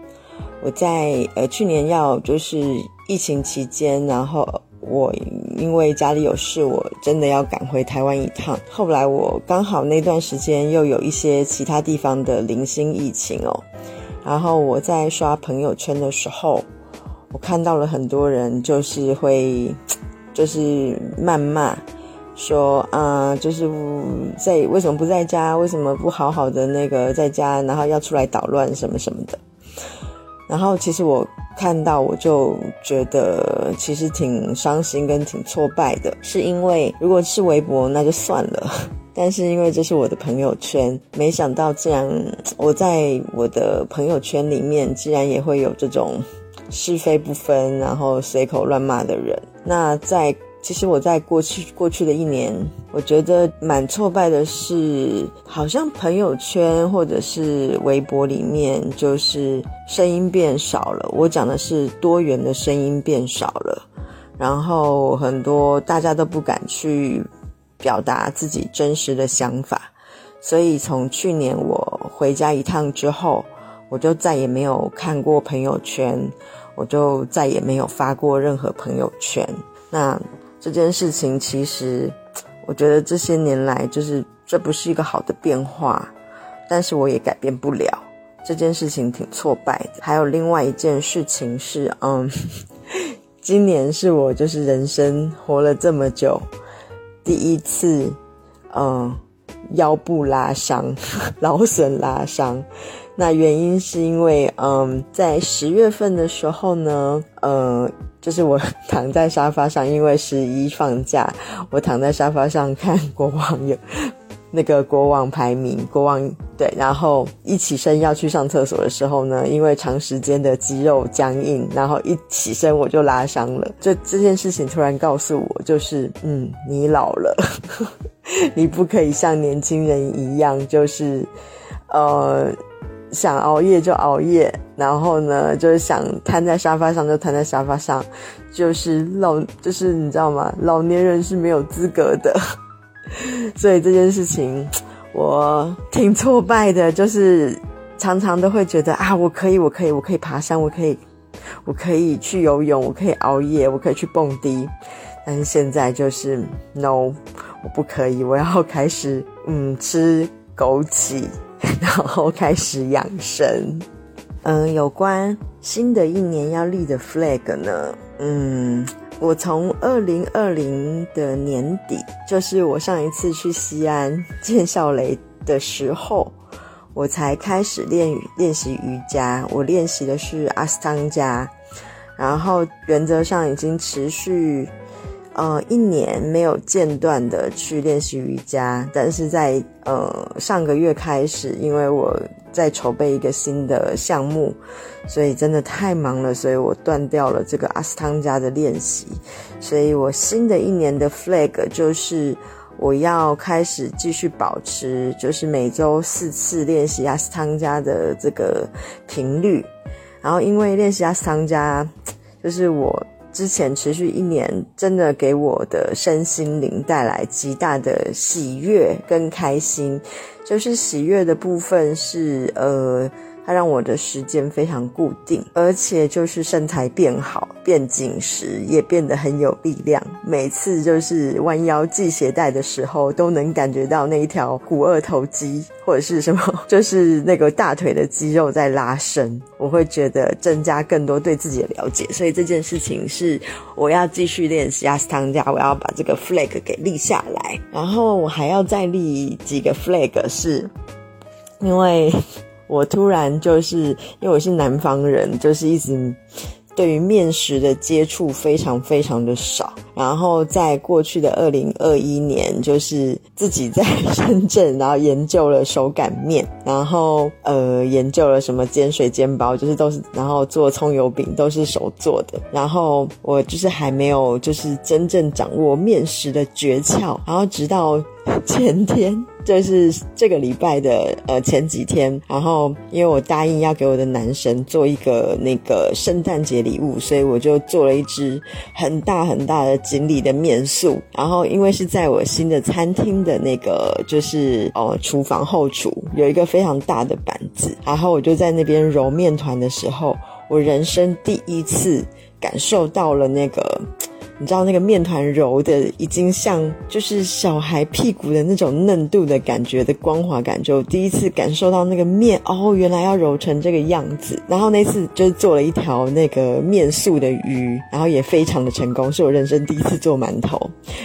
我在呃去年要就是疫情期间，然后我因为家里有事，我真的要赶回台湾一趟。后来我刚好那段时间又有一些其他地方的零星疫情哦。然后我在刷朋友圈的时候，我看到了很多人就是会就是谩骂。说啊，就是在为什么不在家？为什么不好好的那个在家？然后要出来捣乱什么什么的。然后其实我看到，我就觉得其实挺伤心跟挺挫败的。是因为如果是微博那就算了，但是因为这是我的朋友圈，没想到竟然我在我的朋友圈里面，竟然也会有这种是非不分，然后随口乱骂的人。那在。其实我在过去过去的一年，我觉得蛮挫败的是，好像朋友圈或者是微博里面，就是声音变少了。我讲的是多元的声音变少了，然后很多大家都不敢去表达自己真实的想法，所以从去年我回家一趟之后，我就再也没有看过朋友圈，我就再也没有发过任何朋友圈。那。这件事情其实，我觉得这些年来就是这不是一个好的变化，但是我也改变不了。这件事情挺挫败的。还有另外一件事情是，嗯，今年是我就是人生活了这么久第一次，嗯，腰部拉伤，劳损拉伤。那原因是因为，嗯，在十月份的时候呢，呃。就是我 躺在沙发上，因为十一放假，我躺在沙发上看国王有那个国王排名，国王对，然后一起身要去上厕所的时候呢，因为长时间的肌肉僵硬，然后一起身我就拉伤了。这这件事情突然告诉我，就是嗯，你老了，你不可以像年轻人一样，就是呃。想熬夜就熬夜，然后呢，就是想瘫在沙发上就瘫在沙发上，就是老，就是你知道吗？老年人是没有资格的，所以这件事情我挺挫败的，就是常常都会觉得啊，我可以，我可以，我可以爬山，我可以，我可以去游泳，我可以熬夜，我可以去蹦迪，但是现在就是 no，我不可以，我要开始嗯吃枸杞。然后开始养生，嗯，有关新的一年要立的 flag 呢，嗯，我从二零二零的年底，就是我上一次去西安见笑雷的时候，我才开始练练习瑜伽，我练习的是阿斯汤加，然后原则上已经持续。呃，一年没有间断的去练习瑜伽，但是在呃上个月开始，因为我在筹备一个新的项目，所以真的太忙了，所以我断掉了这个阿斯汤加的练习。所以我新的一年的 flag 就是，我要开始继续保持，就是每周四次练习阿斯汤加的这个频率。然后，因为练习阿斯汤加，就是我之前持续一年，真的给我的身心灵带来极大的喜悦跟开心。就是喜悦的部分是，呃。它让我的时间非常固定，而且就是身材变好、变紧实，也变得很有力量。每次就是弯腰系鞋带的时候，都能感觉到那一条股二头肌或者是什么，就是那个大腿的肌肉在拉伸。我会觉得增加更多对自己的了解，所以这件事情是我要继续练习阿斯汤加，我要把这个 flag 给立下来。然后我还要再立几个 flag，是因为。我突然就是因为我是南方人，就是一直对于面食的接触非常非常的少。然后在过去的二零二一年，就是自己在深圳，然后研究了手擀面，然后呃研究了什么煎水煎包，就是都是，然后做葱油饼都是手做的。然后我就是还没有就是真正掌握面食的诀窍，然后直到。前天就是这个礼拜的呃前几天，然后因为我答应要给我的男神做一个那个圣诞节礼物，所以我就做了一只很大很大的锦鲤的面塑。然后因为是在我新的餐厅的那个就是哦厨房后厨有一个非常大的板子，然后我就在那边揉面团的时候，我人生第一次感受到了那个。你知道那个面团揉的已经像就是小孩屁股的那种嫩度的感觉的光滑感，就第一次感受到那个面哦，原来要揉成这个样子。然后那次就是做了一条那个面素的鱼，然后也非常的成功，是我人生第一次做馒头。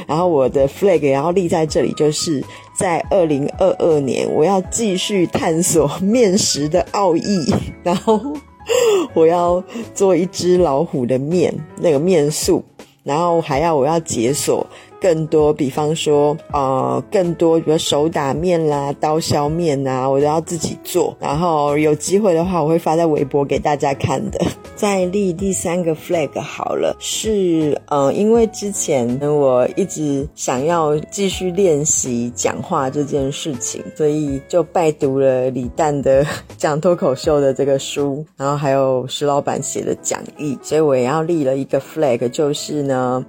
然后我的 flag 也要立在这里，就是在二零二二年，我要继续探索面食的奥义，然后我要做一只老虎的面，那个面素。然后还要我要解锁。更多，比方说，呃，更多，比如手打面啦、刀削面呐，我都要自己做。然后有机会的话，我会发在微博给大家看的。再立第三个 flag 好了，是，呃，因为之前我一直想要继续练习讲话这件事情，所以就拜读了李诞的讲脱口秀的这个书，然后还有石老板写的讲义，所以我也要立了一个 flag，就是呢。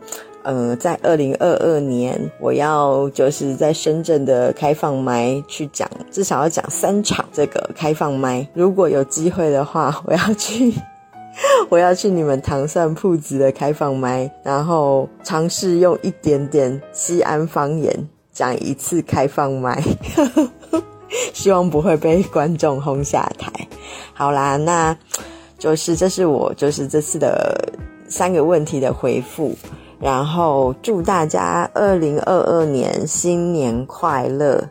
呃，在二零二二年，我要就是在深圳的开放麦去讲，至少要讲三场这个开放麦。如果有机会的话，我要去，我要去你们糖蒜铺子的开放麦，然后尝试用一点点西安方言讲一次开放麦，希望不会被观众轰下台。好啦，那就是这是我就是这次的三个问题的回复。然后祝大家二零二二年新年快乐，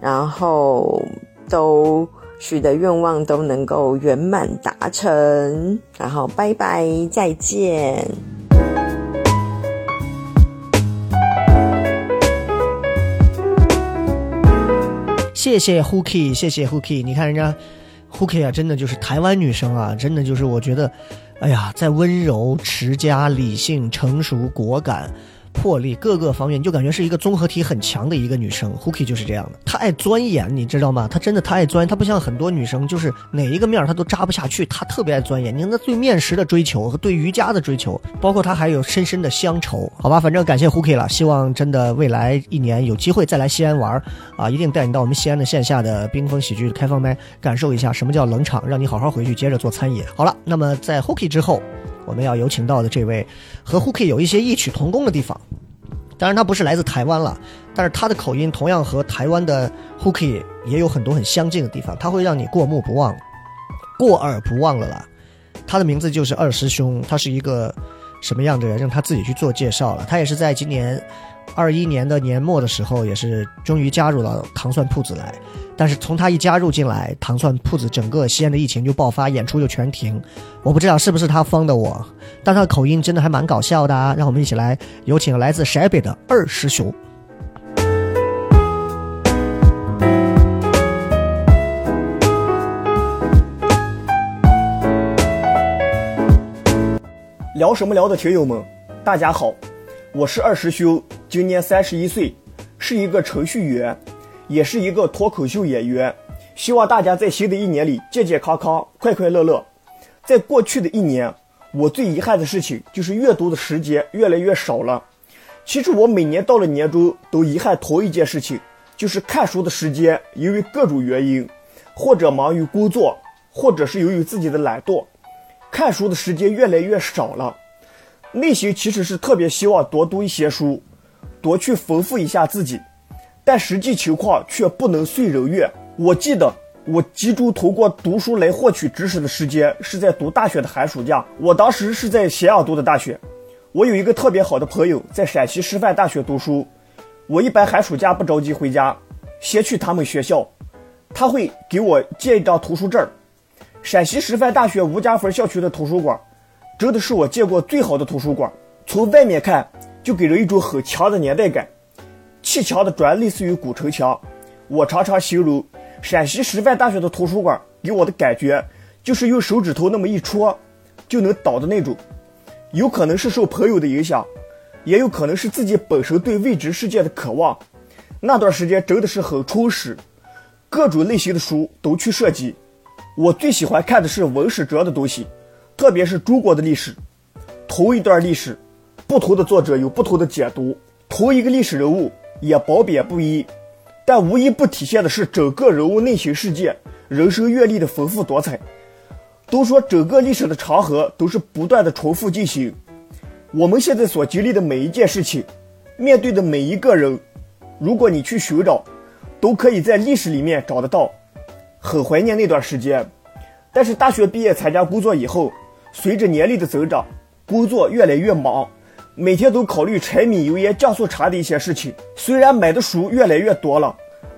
然后都许的愿望都能够圆满达成，然后拜拜，再见。谢谢 Hooky，谢谢 Hooky，你看人家 Hooky 啊，真的就是台湾女生啊，真的就是我觉得。哎呀，在温柔、持家、理性、成熟、果敢。魄力各个方面，就感觉是一个综合体很强的一个女生。h o o k i 就是这样的，她爱钻研，你知道吗？她真的她爱钻，她不像很多女生，就是哪一个面她都扎不下去。她特别爱钻研。你看她对面食的追求和对瑜伽的追求，包括她还有深深的乡愁。好吧，反正感谢 h o o k i 了。希望真的未来一年有机会再来西安玩啊，一定带你到我们西安的线下的冰封喜剧开放麦，感受一下什么叫冷场，让你好好回去接着做餐饮。好了，那么在 h o o k i 之后。我们要有请到的这位，和 Hooky 有一些异曲同工的地方，当然他不是来自台湾了，但是他的口音同样和台湾的 Hooky 也有很多很相近的地方，他会让你过目不忘，过耳不忘了啦。他的名字就是二师兄，他是一个什么样的人，让他自己去做介绍了。他也是在今年二一年的年末的时候，也是终于加入到糖蒜铺子来。但是从他一加入进来，糖蒜铺子整个西安的疫情就爆发，演出就全停。我不知道是不是他封的我，但他的口音真的还蛮搞笑的啊。让我们一起来有请来自陕北的二师兄。聊什么聊的听友们，大家好，我是二师兄，今年三十一岁。是一个程序员，也是一个脱口秀演员。希望大家在新的一年里健健康康、快快乐乐。在过去的一年，我最遗憾的事情就是阅读的时间越来越少了。其实我每年到了年终都遗憾同一件事情，就是看书的时间因为各种原因，或者忙于工作，或者是由于自己的懒惰，看书的时间越来越少了。内心其实是特别希望多读一些书，多去丰富一下自己，但实际情况却不能遂人愿。我记得我集中通过读书来获取知识的时间是在读大学的寒暑假。我当时是在咸阳读的大学。我有一个特别好的朋友在陕西师范大学读书。我一般寒暑假不着急回家，先去他们学校，他会给我借一张图书证。陕西师范大学吴家坟校区的图书馆，真的是我见过最好的图书馆。从外面看，就给人一种很强的年代感。砌墙的砖类似于古城墙。我常常形容。陕西师范大学的图书馆给我的感觉，就是用手指头那么一戳，就能倒的那种。有可能是受朋友的影响，也有可能是自己本身对未知世界的渴望。那段时间真的是很充实，各种类型的书都去涉及。我最喜欢看的是文史哲的东西，特别是中国的历史。同一段历史，不同的作者有不同的解读；同一个历史人物也褒贬不一。但无一不体现的是整个人物内心世界、人生阅历的丰富多彩。都说整个历史的长河都是不断的重复进行。我们现在所经历的每一件事情，面对的每一个人，如果你去寻找，都可以在历史里面找得到。很怀念那段时间，但是大学毕业参加工作以后，随着年龄的增长，工作越来越忙。每天都考虑柴米油盐酱醋茶的一些事情，虽然买的书越来越多了，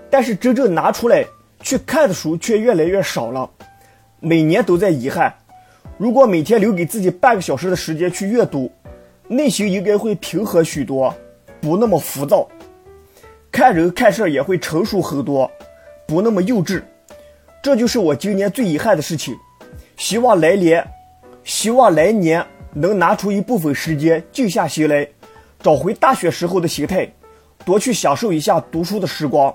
但是真正拿出来去看的书却越来越少了。每年都在遗憾，如果每天留给自己半个小时的时间去阅读，内心应该会平和许多，不那么浮躁，看人看事也会成熟很多，不那么幼稚。这就是我今年最遗憾的事情。希望来年，希望来年。能拿出一部分时间静下心来，找回大学时候的心态，多去享受一下读书的时光，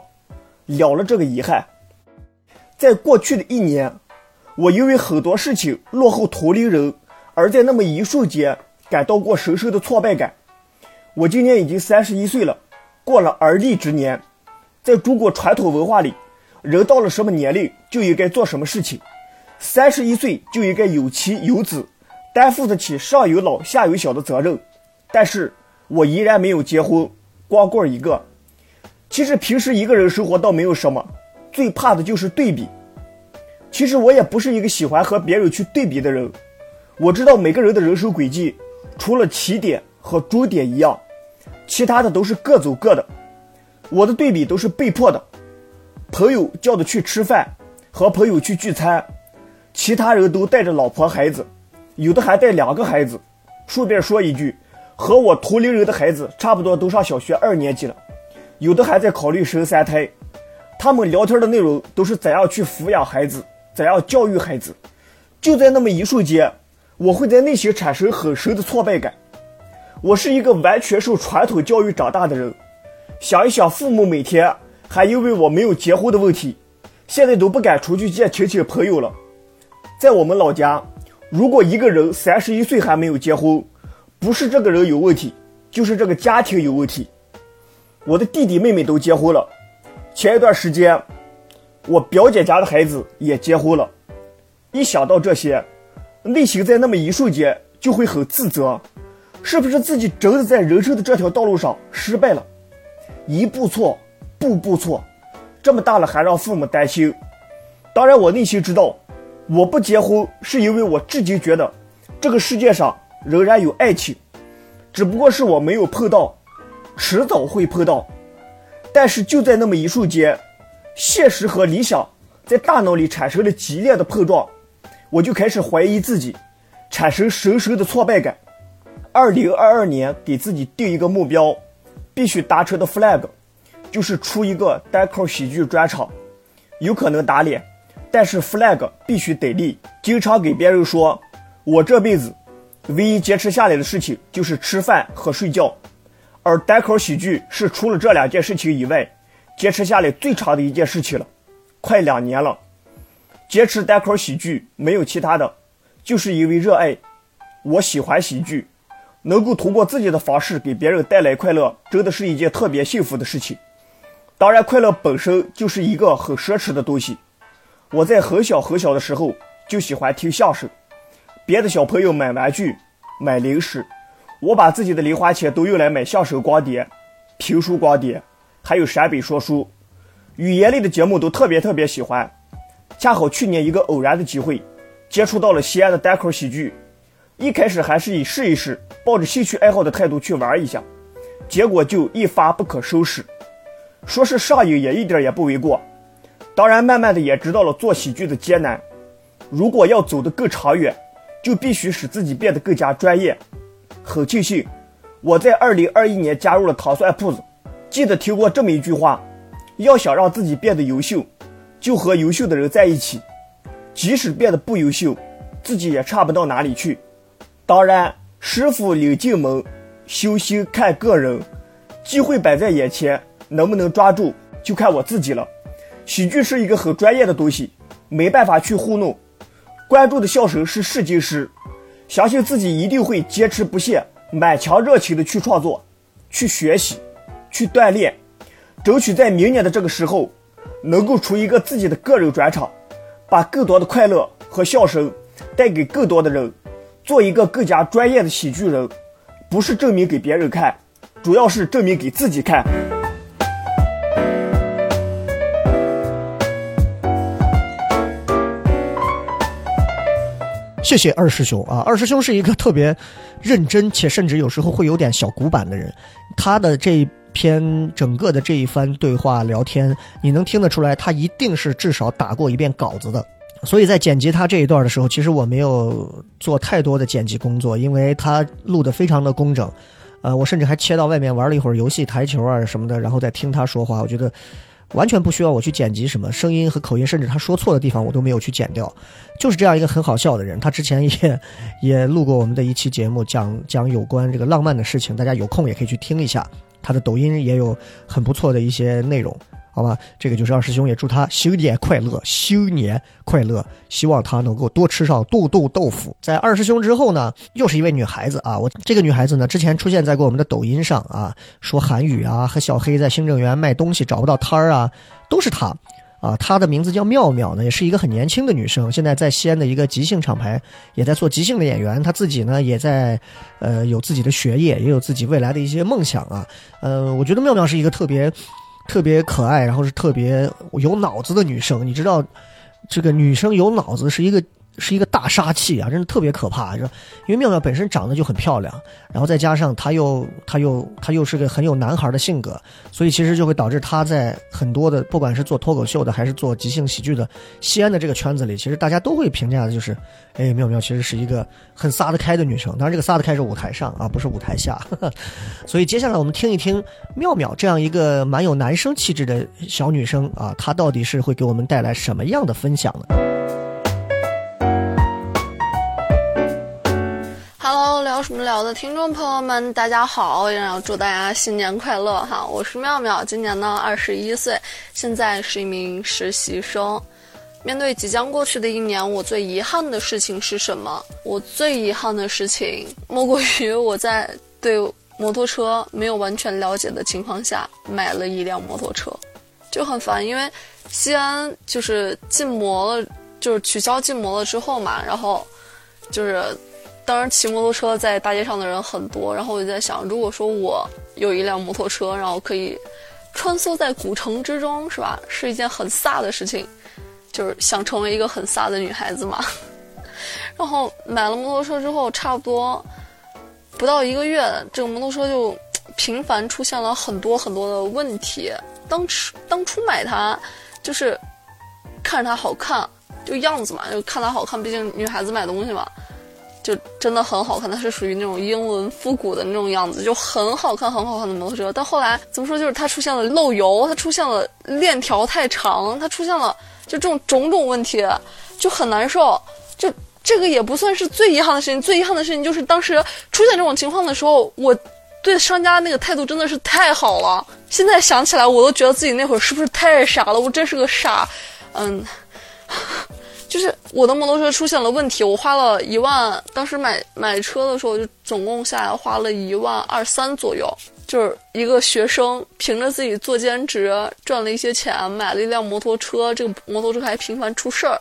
了了这个遗憾。在过去的一年，我因为很多事情落后同龄人，而在那么一瞬间感到过深深的挫败感。我今年已经三十一岁了，过了而立之年。在中国传统文化里，人到了什么年龄就应该做什么事情，三十一岁就应该有妻有子。担负得起上有老下有小的责任，但是我依然没有结婚，光棍一个。其实平时一个人生活倒没有什么，最怕的就是对比。其实我也不是一个喜欢和别人去对比的人。我知道每个人的人生轨迹，除了起点和终点一样，其他的都是各走各的。我的对比都是被迫的。朋友叫的去吃饭，和朋友去聚餐，其他人都带着老婆孩子。有的还带两个孩子，顺便说一句，和我同龄人的孩子差不多都上小学二年级了，有的还在考虑生三胎。他们聊天的内容都是怎样去抚养孩子，怎样教育孩子。就在那么一瞬间，我会在内心产生很深的挫败感。我是一个完全受传统教育长大的人，想一想，父母每天还因为我没有结婚的问题，现在都不敢出去见亲戚朋友了。在我们老家。如果一个人三十一岁还没有结婚，不是这个人有问题，就是这个家庭有问题。我的弟弟妹妹都结婚了，前一段时间，我表姐家的孩子也结婚了。一想到这些，内心在那么一瞬间就会很自责，是不是自己真的在人生的这条道路上失败了？一步错，步步错，这么大了还让父母担心。当然，我内心知道。我不结婚，是因为我至今觉得，这个世界上仍然有爱情，只不过是我没有碰到，迟早会碰到。但是就在那么一瞬间，现实和理想在大脑里产生了激烈的碰撞，我就开始怀疑自己，产生深深的挫败感。二零二二年给自己定一个目标，必须达成的 flag，就是出一个单口喜剧专场，有可能打脸。但是 flag 必须得立，经常给别人说，我这辈子唯一坚持下来的事情就是吃饭和睡觉。而单口喜剧是除了这两件事情以外，坚持下来最长的一件事情了，快两年了。坚持单口喜剧没有其他的，就是因为热爱。我喜欢喜剧，能够通过自己的方式给别人带来快乐，真的是一件特别幸福的事情。当然，快乐本身就是一个很奢侈的东西。我在很小很小的时候就喜欢听相声，别的小朋友买玩具、买零食。我把自己的零花钱都用来买相声光碟、评书光碟，还有陕北说书、语言类的节目都特别特别喜欢。恰好去年一个偶然的机会，接触到了西安的单口喜剧。一开始还是以试一试，抱着兴趣爱好的态度去玩一下，结果就一发不可收拾。说是上瘾也一点也不为过。当然，慢慢的也知道了做喜剧的艰难。如果要走得更长远，就必须使自己变得更加专业。很庆幸，我在二零二一年加入了糖蒜铺子。记得听过这么一句话：要想让自己变得优秀，就和优秀的人在一起。即使变得不优秀，自己也差不到哪里去。当然，师傅领进门，修行看个人。机会摆在眼前，能不能抓住，就看我自己了。喜剧是一个很专业的东西，没办法去糊弄。观众的笑声是试金石。相信自己一定会坚持不懈，满腔热情的去创作，去学习，去锻炼，争取在明年的这个时候，能够出一个自己的个人专场，把更多的快乐和笑声带给更多的人，做一个更加专业的喜剧人，不是证明给别人看，主要是证明给自己看。谢谢二师兄啊！二师兄是一个特别认真且甚至有时候会有点小古板的人。他的这一篇整个的这一番对话聊天，你能听得出来，他一定是至少打过一遍稿子的。所以在剪辑他这一段的时候，其实我没有做太多的剪辑工作，因为他录的非常的工整。呃，我甚至还切到外面玩了一会儿游戏、台球啊什么的，然后再听他说话。我觉得。完全不需要我去剪辑什么声音和口音，甚至他说错的地方我都没有去剪掉，就是这样一个很好笑的人。他之前也 也录过我们的一期节目，讲讲有关这个浪漫的事情，大家有空也可以去听一下。他的抖音也有很不错的一些内容。好吧，这个就是二师兄，也祝他新年快乐，新年快乐！希望他能够多吃上豆豆豆腐。在二师兄之后呢，又是一位女孩子啊！我这个女孩子呢，之前出现在过我们的抖音上啊，说韩语啊，和小黑在行政园卖东西找不到摊儿啊，都是她啊。她的名字叫妙妙呢，也是一个很年轻的女生，现在在西安的一个即兴厂牌，也在做即兴的演员。她自己呢，也在呃有自己的学业，也有自己未来的一些梦想啊。呃，我觉得妙妙是一个特别。特别可爱，然后是特别有脑子的女生。你知道，这个女生有脑子是一个。是一个大杀器啊，真的特别可怕。就因为妙妙本身长得就很漂亮，然后再加上她又她又她又是个很有男孩的性格，所以其实就会导致她在很多的不管是做脱口秀的还是做即兴喜剧的西安的这个圈子里，其实大家都会评价的就是，哎，妙妙其实是一个很撒得开的女生。当然，这个撒得开是舞台上啊，不是舞台下。所以接下来我们听一听妙妙这样一个蛮有男生气质的小女生啊，她到底是会给我们带来什么样的分享呢？聊什么聊的听众朋友们，大家好！也要祝大家新年快乐哈！我是妙妙，今年呢二十一岁，现在是一名实习生。面对即将过去的一年，我最遗憾的事情是什么？我最遗憾的事情莫过于我在对摩托车没有完全了解的情况下买了一辆摩托车，就很烦。因为西安就是禁摩了，就是取消禁摩了之后嘛，然后就是。当然，骑摩托车在大街上的人很多，然后我就在想，如果说我有一辆摩托车，然后可以穿梭在古城之中，是吧？是一件很飒的事情，就是想成为一个很飒的女孩子嘛。然后买了摩托车之后，差不多不到一个月，这个摩托车就频繁出现了很多很多的问题。当初当初买它，就是看着它好看，就样子嘛，就看它好看，毕竟女孩子买东西嘛。就真的很好看，它是属于那种英伦复古的那种样子，就很好看，很好看的摩托车。但后来怎么说，就是它出现了漏油，它出现了链条太长，它出现了就这种种种问题，就很难受。就这个也不算是最遗憾的事情，最遗憾的事情就是当时出现这种情况的时候，我对商家那个态度真的是太好了。现在想起来，我都觉得自己那会儿是不是太傻了？我真是个傻，嗯。就是我的摩托车出现了问题，我花了一万，当时买买车的时候就总共下来花了一万二三左右。就是一个学生凭着自己做兼职赚了一些钱，买了一辆摩托车，这个摩托车还频繁出事儿。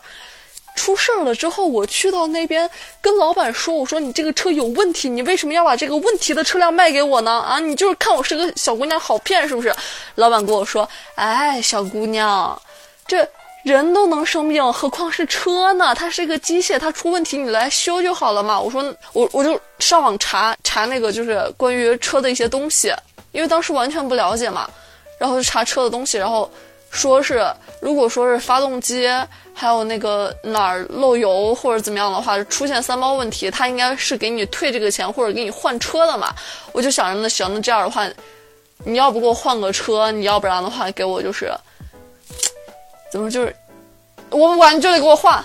出事儿了之后，我去到那边跟老板说：“我说你这个车有问题，你为什么要把这个问题的车辆卖给我呢？啊，你就是看我是个小姑娘好骗是不是？”老板跟我说：“哎，小姑娘，这。”人都能生病，何况是车呢？它是一个机械，它出问题你来修就好了嘛。我说我我就上网查查那个就是关于车的一些东西，因为当时完全不了解嘛，然后就查车的东西，然后说是如果说是发动机还有那个哪儿漏油或者怎么样的话，出现三包问题，他应该是给你退这个钱或者给你换车的嘛。我就想着那行，那这样的话，你要不给我换个车，你要不然的话给我就是。怎么就是，我不管，你就得给我换。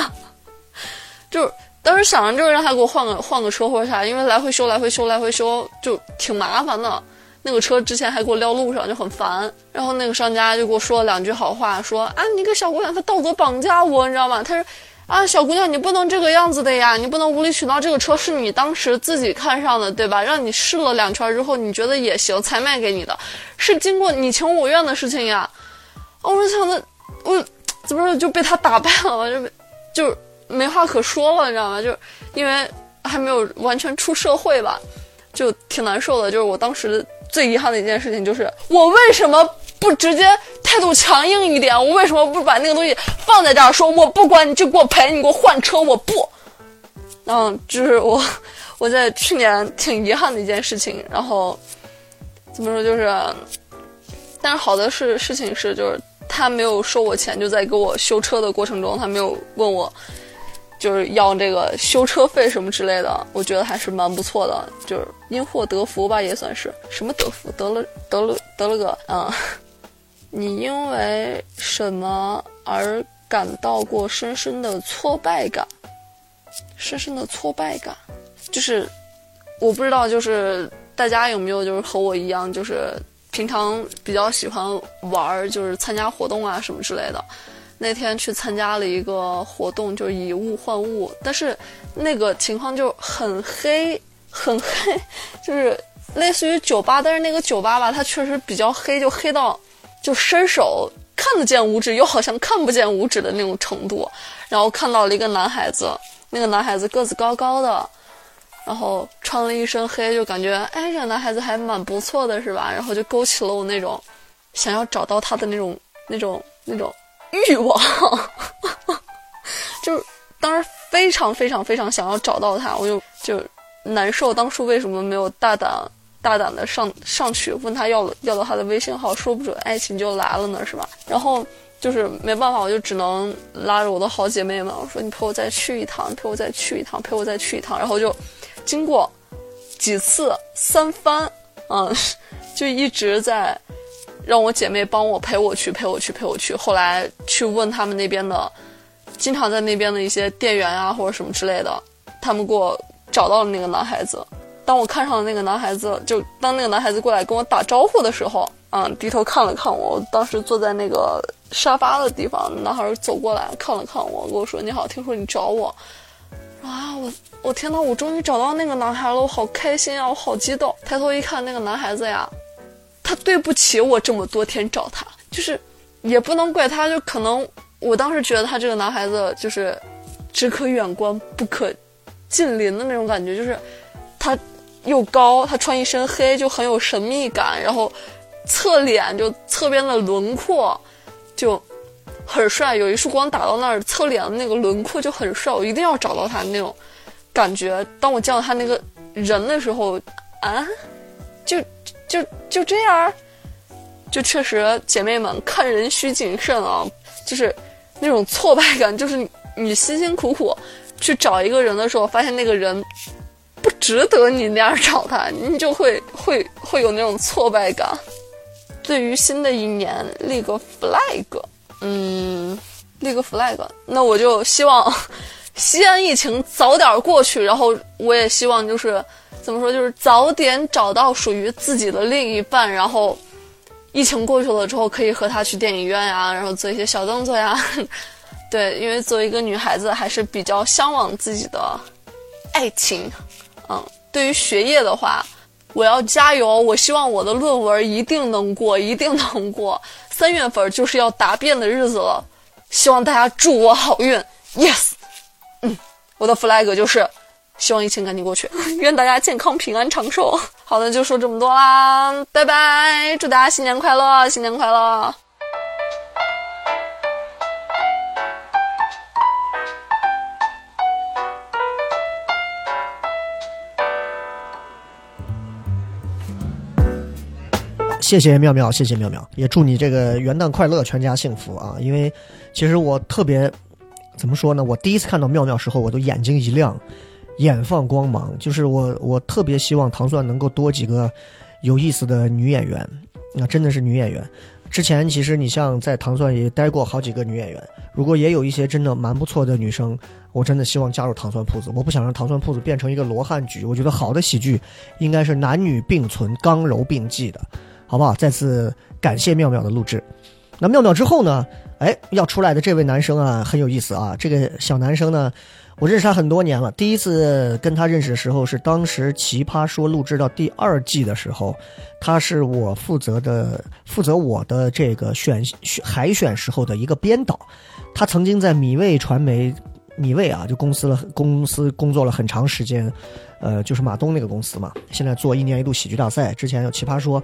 就是当时想着就是让他给我换个换个车或者啥，因为来回修来回修来回修就挺麻烦的。那个车之前还给我撂路上就很烦。然后那个商家就给我说了两句好话，说啊你个小姑娘她道德绑架我，你知道吗？他说啊小姑娘你不能这个样子的呀，你不能无理取闹。这个车是你当时自己看上的对吧？让你试了两圈之后你觉得也行才卖给你的，是经过你情我愿的事情呀。我就想着，我怎么说就被他打败了嘛，就就没话可说了，你知道吗？就因为还没有完全出社会吧，就挺难受的。就是我当时最遗憾的一件事情，就是我为什么不直接态度强硬一点？我为什么不把那个东西放在这儿，说我不管你就给我赔，你给我换车，我不。嗯，就是我我在去年挺遗憾的一件事情。然后怎么说就是，但是好的是事情是就是。他没有收我钱，就在给我修车的过程中，他没有问我，就是要这个修车费什么之类的。我觉得还是蛮不错的，就是因祸得福吧，也算是什么得福，得了得了得了个嗯。你因为什么而感到过深深的挫败感？深深的挫败感，就是我不知道，就是大家有没有就是和我一样，就是。平常比较喜欢玩儿，就是参加活动啊什么之类的。那天去参加了一个活动，就是以物换物，但是那个情况就很黑，很黑，就是类似于酒吧，但是那个酒吧吧，它确实比较黑，就黑到就伸手看得见五指，又好像看不见五指的那种程度。然后看到了一个男孩子，那个男孩子个子高高的。然后穿了一身黑，就感觉哎，这男孩子还蛮不错的，是吧？然后就勾起了我那种想要找到他的那种、那种、那种欲望，就是当时非常非常非常想要找到他，我就就难受。当初为什么没有大胆大胆的上上去问他要要到他的微信号？说不准爱情就来了呢，是吧？然后就是没办法，我就只能拉着我的好姐妹们，我说你陪我再去一趟，陪我再去一趟，陪我再去一趟，然后就。经过几次三番，嗯，就一直在让我姐妹帮我陪我去陪我去陪我去。后来去问他们那边的，经常在那边的一些店员啊或者什么之类的，他们给我找到了那个男孩子。当我看上了那个男孩子，就当那个男孩子过来跟我打招呼的时候，嗯，低头看了看我。当时坐在那个沙发的地方，男孩走过来看了看我，跟我说：“你好，听说你找我。”啊，我我天呐，我终于找到那个男孩了，我好开心啊，我好激动。抬头一看，那个男孩子呀，他对不起我这么多天找他，就是也不能怪他，就可能我当时觉得他这个男孩子就是只可远观不可近邻的那种感觉，就是他又高，他穿一身黑就很有神秘感，然后侧脸就侧边的轮廓就。很帅，有一束光打到那儿，侧脸的那个轮廓就很帅，我一定要找到他那种感觉。当我见到他那个人的时候，啊，就就就这样，就确实姐妹们看人需谨慎啊，就是那种挫败感，就是你辛辛苦苦去找一个人的时候，发现那个人不值得你那样找他，你就会会会有那种挫败感。对于新的一年立个 flag。嗯，立个 flag，那我就希望，西安疫情早点过去，然后我也希望就是怎么说，就是早点找到属于自己的另一半，然后疫情过去了之后，可以和他去电影院呀，然后做一些小动作呀。对，因为作为一个女孩子，还是比较向往自己的爱情。嗯，对于学业的话，我要加油，我希望我的论文一定能过，一定能过。三月份就是要答辩的日子了，希望大家祝我好运，yes。嗯，我的 flag 就是希望疫情赶紧过去，愿大家健康平安长寿。好的，就说这么多啦，拜拜，祝大家新年快乐，新年快乐。谢谢妙妙，谢谢妙妙，也祝你这个元旦快乐，全家幸福啊！因为其实我特别怎么说呢？我第一次看到妙妙时候，我都眼睛一亮，眼放光芒。就是我，我特别希望糖蒜能够多几个有意思的女演员，那真的是女演员。之前其实你像在糖蒜也待过好几个女演员，如果也有一些真的蛮不错的女生，我真的希望加入糖蒜铺子。我不想让糖蒜铺子变成一个罗汉局，我觉得好的喜剧应该是男女并存、刚柔并济的。好不好？再次感谢妙妙的录制。那妙妙之后呢？哎，要出来的这位男生啊，很有意思啊。这个小男生呢，我认识他很多年了。第一次跟他认识的时候，是当时《奇葩说》录制到第二季的时候，他是我负责的，负责我的这个选选海选时候的一个编导。他曾经在米未传媒，米未啊，就公司了公司工作了很长时间，呃，就是马东那个公司嘛。现在做一年一度喜剧大赛，之前有《奇葩说》。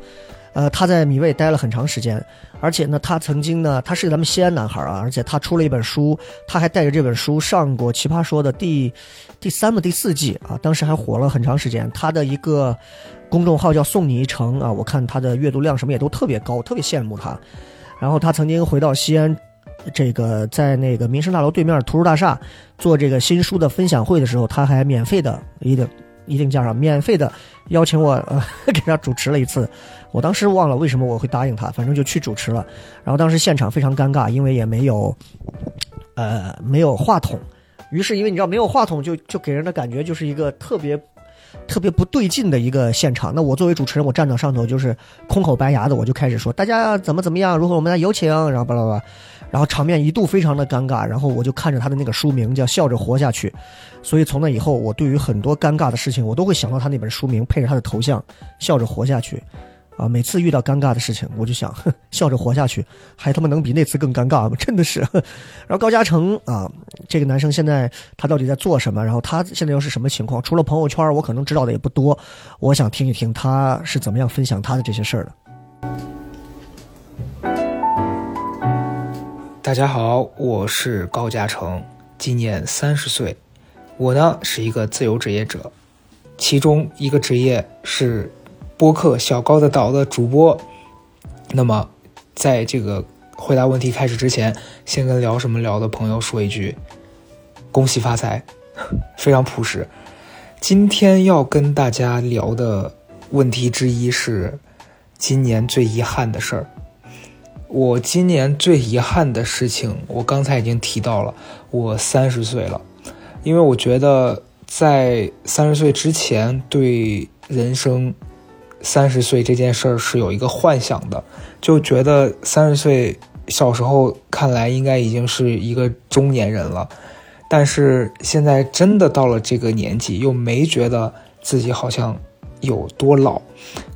呃，他在米未待了很长时间，而且呢，他曾经呢，他是咱们西安男孩啊，而且他出了一本书，他还带着这本书上过《奇葩说》的第第三个第四季啊，当时还火了很长时间。他的一个公众号叫“送你一程”啊，我看他的阅读量什么也都特别高，特别羡慕他。然后他曾经回到西安，这个在那个民生大楼对面图书大厦做这个新书的分享会的时候，他还免费的一定一定价上免费的邀请我 给他主持了一次。我当时忘了为什么我会答应他，反正就去主持了。然后当时现场非常尴尬，因为也没有，呃，没有话筒。于是因为你知道没有话筒，就就给人的感觉就是一个特别特别不对劲的一个现场。那我作为主持人，我站到上头就是空口白牙的，我就开始说大家怎么怎么样，如何我们来有请，然后巴拉巴拉，然后场面一度非常的尴尬。然后我就看着他的那个书名叫《笑着活下去》，所以从那以后，我对于很多尴尬的事情，我都会想到他那本书名，配着他的头像《笑着活下去》。啊，每次遇到尴尬的事情，我就想笑着活下去，还他妈能比那次更尴尬吗？真的是。然后高嘉诚啊，这个男生现在他到底在做什么？然后他现在又是什么情况？除了朋友圈，我可能知道的也不多。我想听一听他是怎么样分享他的这些事儿的。大家好，我是高嘉诚，今年三十岁，我呢是一个自由职业者，其中一个职业是。播客小高的岛的主播，那么，在这个回答问题开始之前，先跟聊什么聊的朋友说一句，恭喜发财，非常朴实。今天要跟大家聊的问题之一是，今年最遗憾的事儿。我今年最遗憾的事情，我刚才已经提到了，我三十岁了，因为我觉得在三十岁之前对人生。三十岁这件事儿是有一个幻想的，就觉得三十岁小时候看来应该已经是一个中年人了，但是现在真的到了这个年纪，又没觉得自己好像有多老。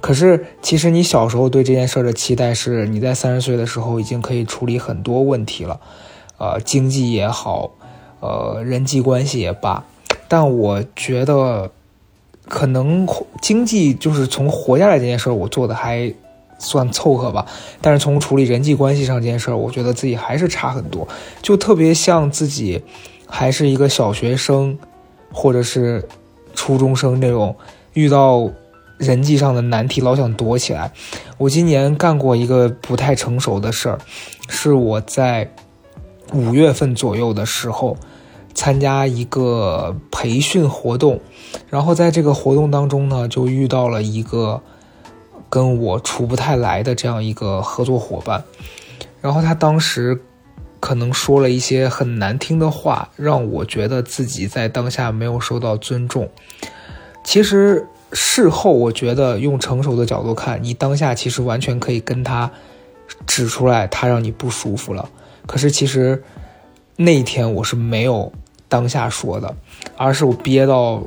可是其实你小时候对这件事的期待是，你在三十岁的时候已经可以处理很多问题了，呃，经济也好，呃，人际关系也罢，但我觉得。可能经济就是从活下来这件事，我做的还算凑合吧。但是从处理人际关系上这件事儿，我觉得自己还是差很多。就特别像自己还是一个小学生，或者是初中生那种，遇到人际上的难题老想躲起来。我今年干过一个不太成熟的事儿，是我在五月份左右的时候。参加一个培训活动，然后在这个活动当中呢，就遇到了一个跟我处不太来的这样一个合作伙伴。然后他当时可能说了一些很难听的话，让我觉得自己在当下没有受到尊重。其实事后，我觉得用成熟的角度看，你当下其实完全可以跟他指出来，他让你不舒服了。可是其实那一天我是没有当下说的，而是我憋到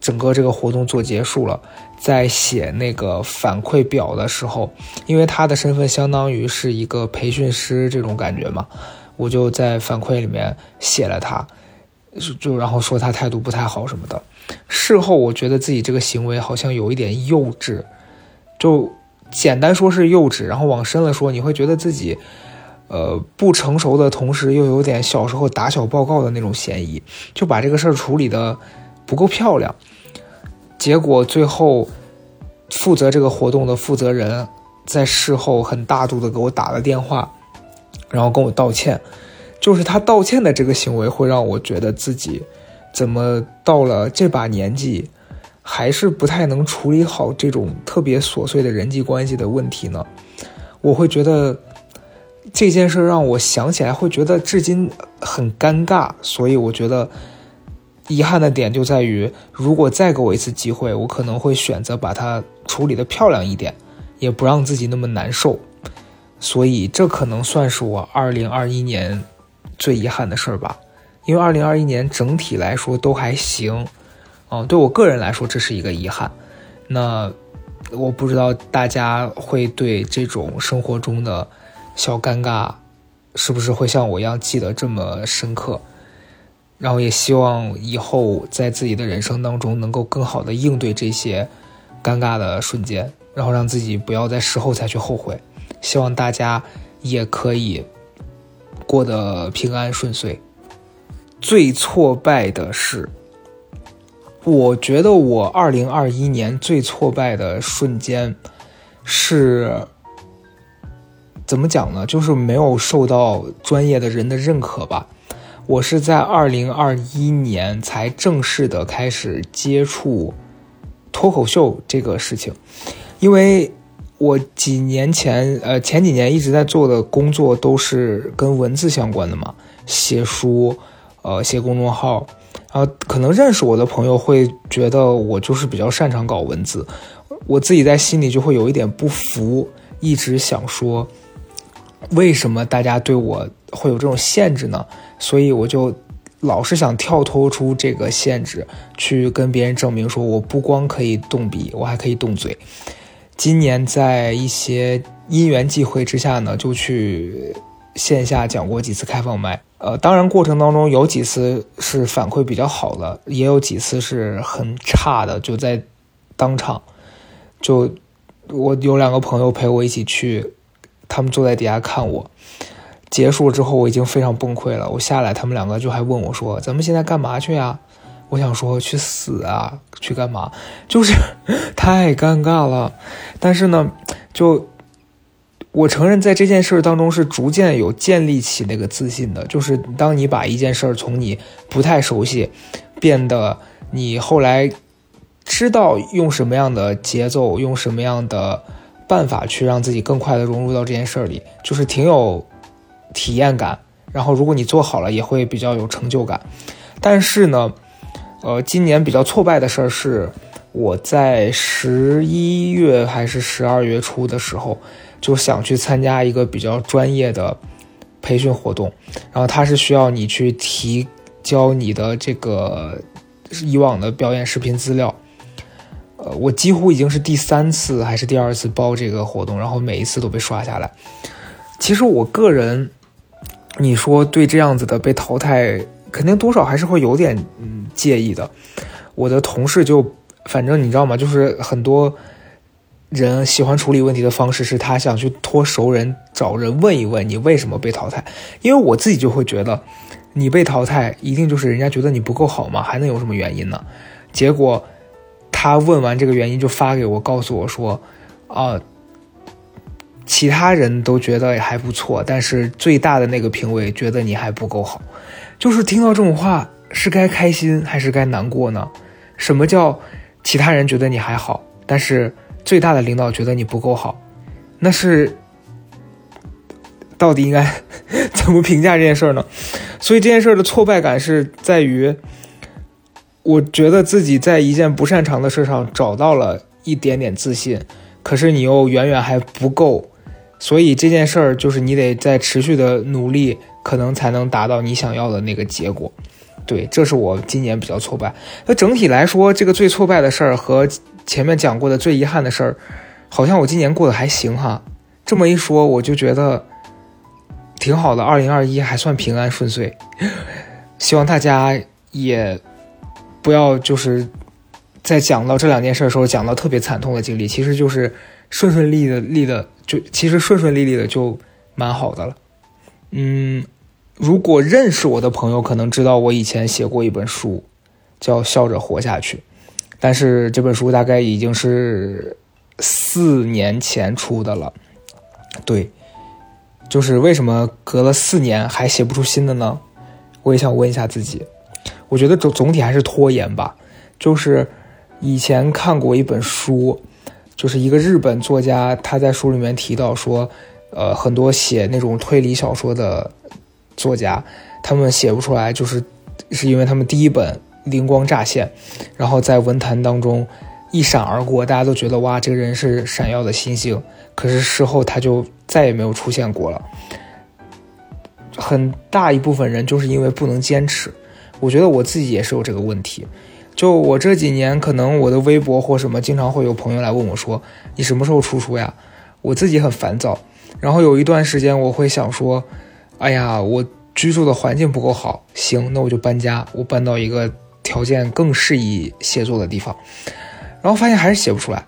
整个这个活动做结束了。在写那个反馈表的时候，因为他的身份相当于是一个培训师这种感觉嘛，我就在反馈里面写了他，就然后说他态度不太好什么的。事后我觉得自己这个行为好像有一点幼稚，就简单说是幼稚，然后往深了说，你会觉得自己，呃，不成熟的同时又有点小时候打小报告的那种嫌疑，就把这个事儿处理的不够漂亮。结果最后，负责这个活动的负责人在事后很大度的给我打了电话，然后跟我道歉。就是他道歉的这个行为，会让我觉得自己怎么到了这把年纪，还是不太能处理好这种特别琐碎的人际关系的问题呢？我会觉得这件事让我想起来会觉得至今很尴尬，所以我觉得。遗憾的点就在于，如果再给我一次机会，我可能会选择把它处理的漂亮一点，也不让自己那么难受。所以这可能算是我二零二一年最遗憾的事儿吧。因为二零二一年整体来说都还行，嗯，对我个人来说这是一个遗憾。那我不知道大家会对这种生活中的小尴尬，是不是会像我一样记得这么深刻？然后也希望以后在自己的人生当中能够更好的应对这些尴尬的瞬间，然后让自己不要在事后才去后悔。希望大家也可以过得平安顺遂。最挫败的是，我觉得我二零二一年最挫败的瞬间是怎么讲呢？就是没有受到专业的人的认可吧。我是在二零二一年才正式的开始接触脱口秀这个事情，因为我几年前，呃，前几年一直在做的工作都是跟文字相关的嘛，写书，呃，写公众号，然后可能认识我的朋友会觉得我就是比较擅长搞文字，我自己在心里就会有一点不服，一直想说，为什么大家对我会有这种限制呢？所以我就老是想跳脱出这个限制，去跟别人证明说，我不光可以动笔，我还可以动嘴。今年在一些因缘际会之下呢，就去线下讲过几次开放麦。呃，当然过程当中有几次是反馈比较好的，也有几次是很差的。就在当场，就我有两个朋友陪我一起去，他们坐在底下看我。结束之后，我已经非常崩溃了。我下来，他们两个就还问我说：“咱们现在干嘛去呀？”我想说：“去死啊！去干嘛？” 就是 太尴尬了。但是呢，就我承认，在这件事儿当中是逐渐有建立起那个自信的。就是当你把一件事儿从你不太熟悉，变得你后来知道用什么样的节奏，用什么样的办法去让自己更快的融入到这件事儿里，就是挺有。体验感，然后如果你做好了，也会比较有成就感。但是呢，呃，今年比较挫败的事儿是，我在十一月还是十二月初的时候，就想去参加一个比较专业的培训活动，然后它是需要你去提交你的这个以往的表演视频资料。呃，我几乎已经是第三次还是第二次报这个活动，然后每一次都被刷下来。其实我个人。你说对这样子的被淘汰，肯定多少还是会有点嗯介意的。我的同事就反正你知道吗？就是很多人喜欢处理问题的方式是他想去托熟人找人问一问你为什么被淘汰。因为我自己就会觉得，你被淘汰一定就是人家觉得你不够好嘛，还能有什么原因呢？结果他问完这个原因就发给我，告诉我说啊。其他人都觉得还不错，但是最大的那个评委觉得你还不够好。就是听到这种话，是该开心还是该难过呢？什么叫其他人觉得你还好，但是最大的领导觉得你不够好？那是到底应该 怎么评价这件事儿呢？所以这件事儿的挫败感是在于，我觉得自己在一件不擅长的事上找到了一点点自信，可是你又远远还不够，所以这件事儿就是你得在持续的努力，可能才能达到你想要的那个结果。对，这是我今年比较挫败。那整体来说，这个最挫败的事儿和前面讲过的最遗憾的事儿，好像我今年过得还行哈。这么一说，我就觉得挺好的。二零二一还算平安顺遂，希望大家也不要就是在讲到这两件事的时候讲到特别惨痛的经历，其实就是顺顺利的利的，就其实顺顺利利的就蛮好的了。嗯。如果认识我的朋友可能知道，我以前写过一本书，叫《笑着活下去》，但是这本书大概已经是四年前出的了。对，就是为什么隔了四年还写不出新的呢？我也想问一下自己。我觉得总总体还是拖延吧。就是以前看过一本书，就是一个日本作家，他在书里面提到说，呃，很多写那种推理小说的。作家，他们写不出来，就是是因为他们第一本灵光乍现，然后在文坛当中一闪而过，大家都觉得哇，这个人是闪耀的星星。可是事后他就再也没有出现过了。很大一部分人就是因为不能坚持。我觉得我自己也是有这个问题。就我这几年，可能我的微博或什么，经常会有朋友来问我说：“你什么时候出书呀？”我自己很烦躁。然后有一段时间，我会想说。哎呀，我居住的环境不够好，行，那我就搬家，我搬到一个条件更适宜写作的地方。然后发现还是写不出来，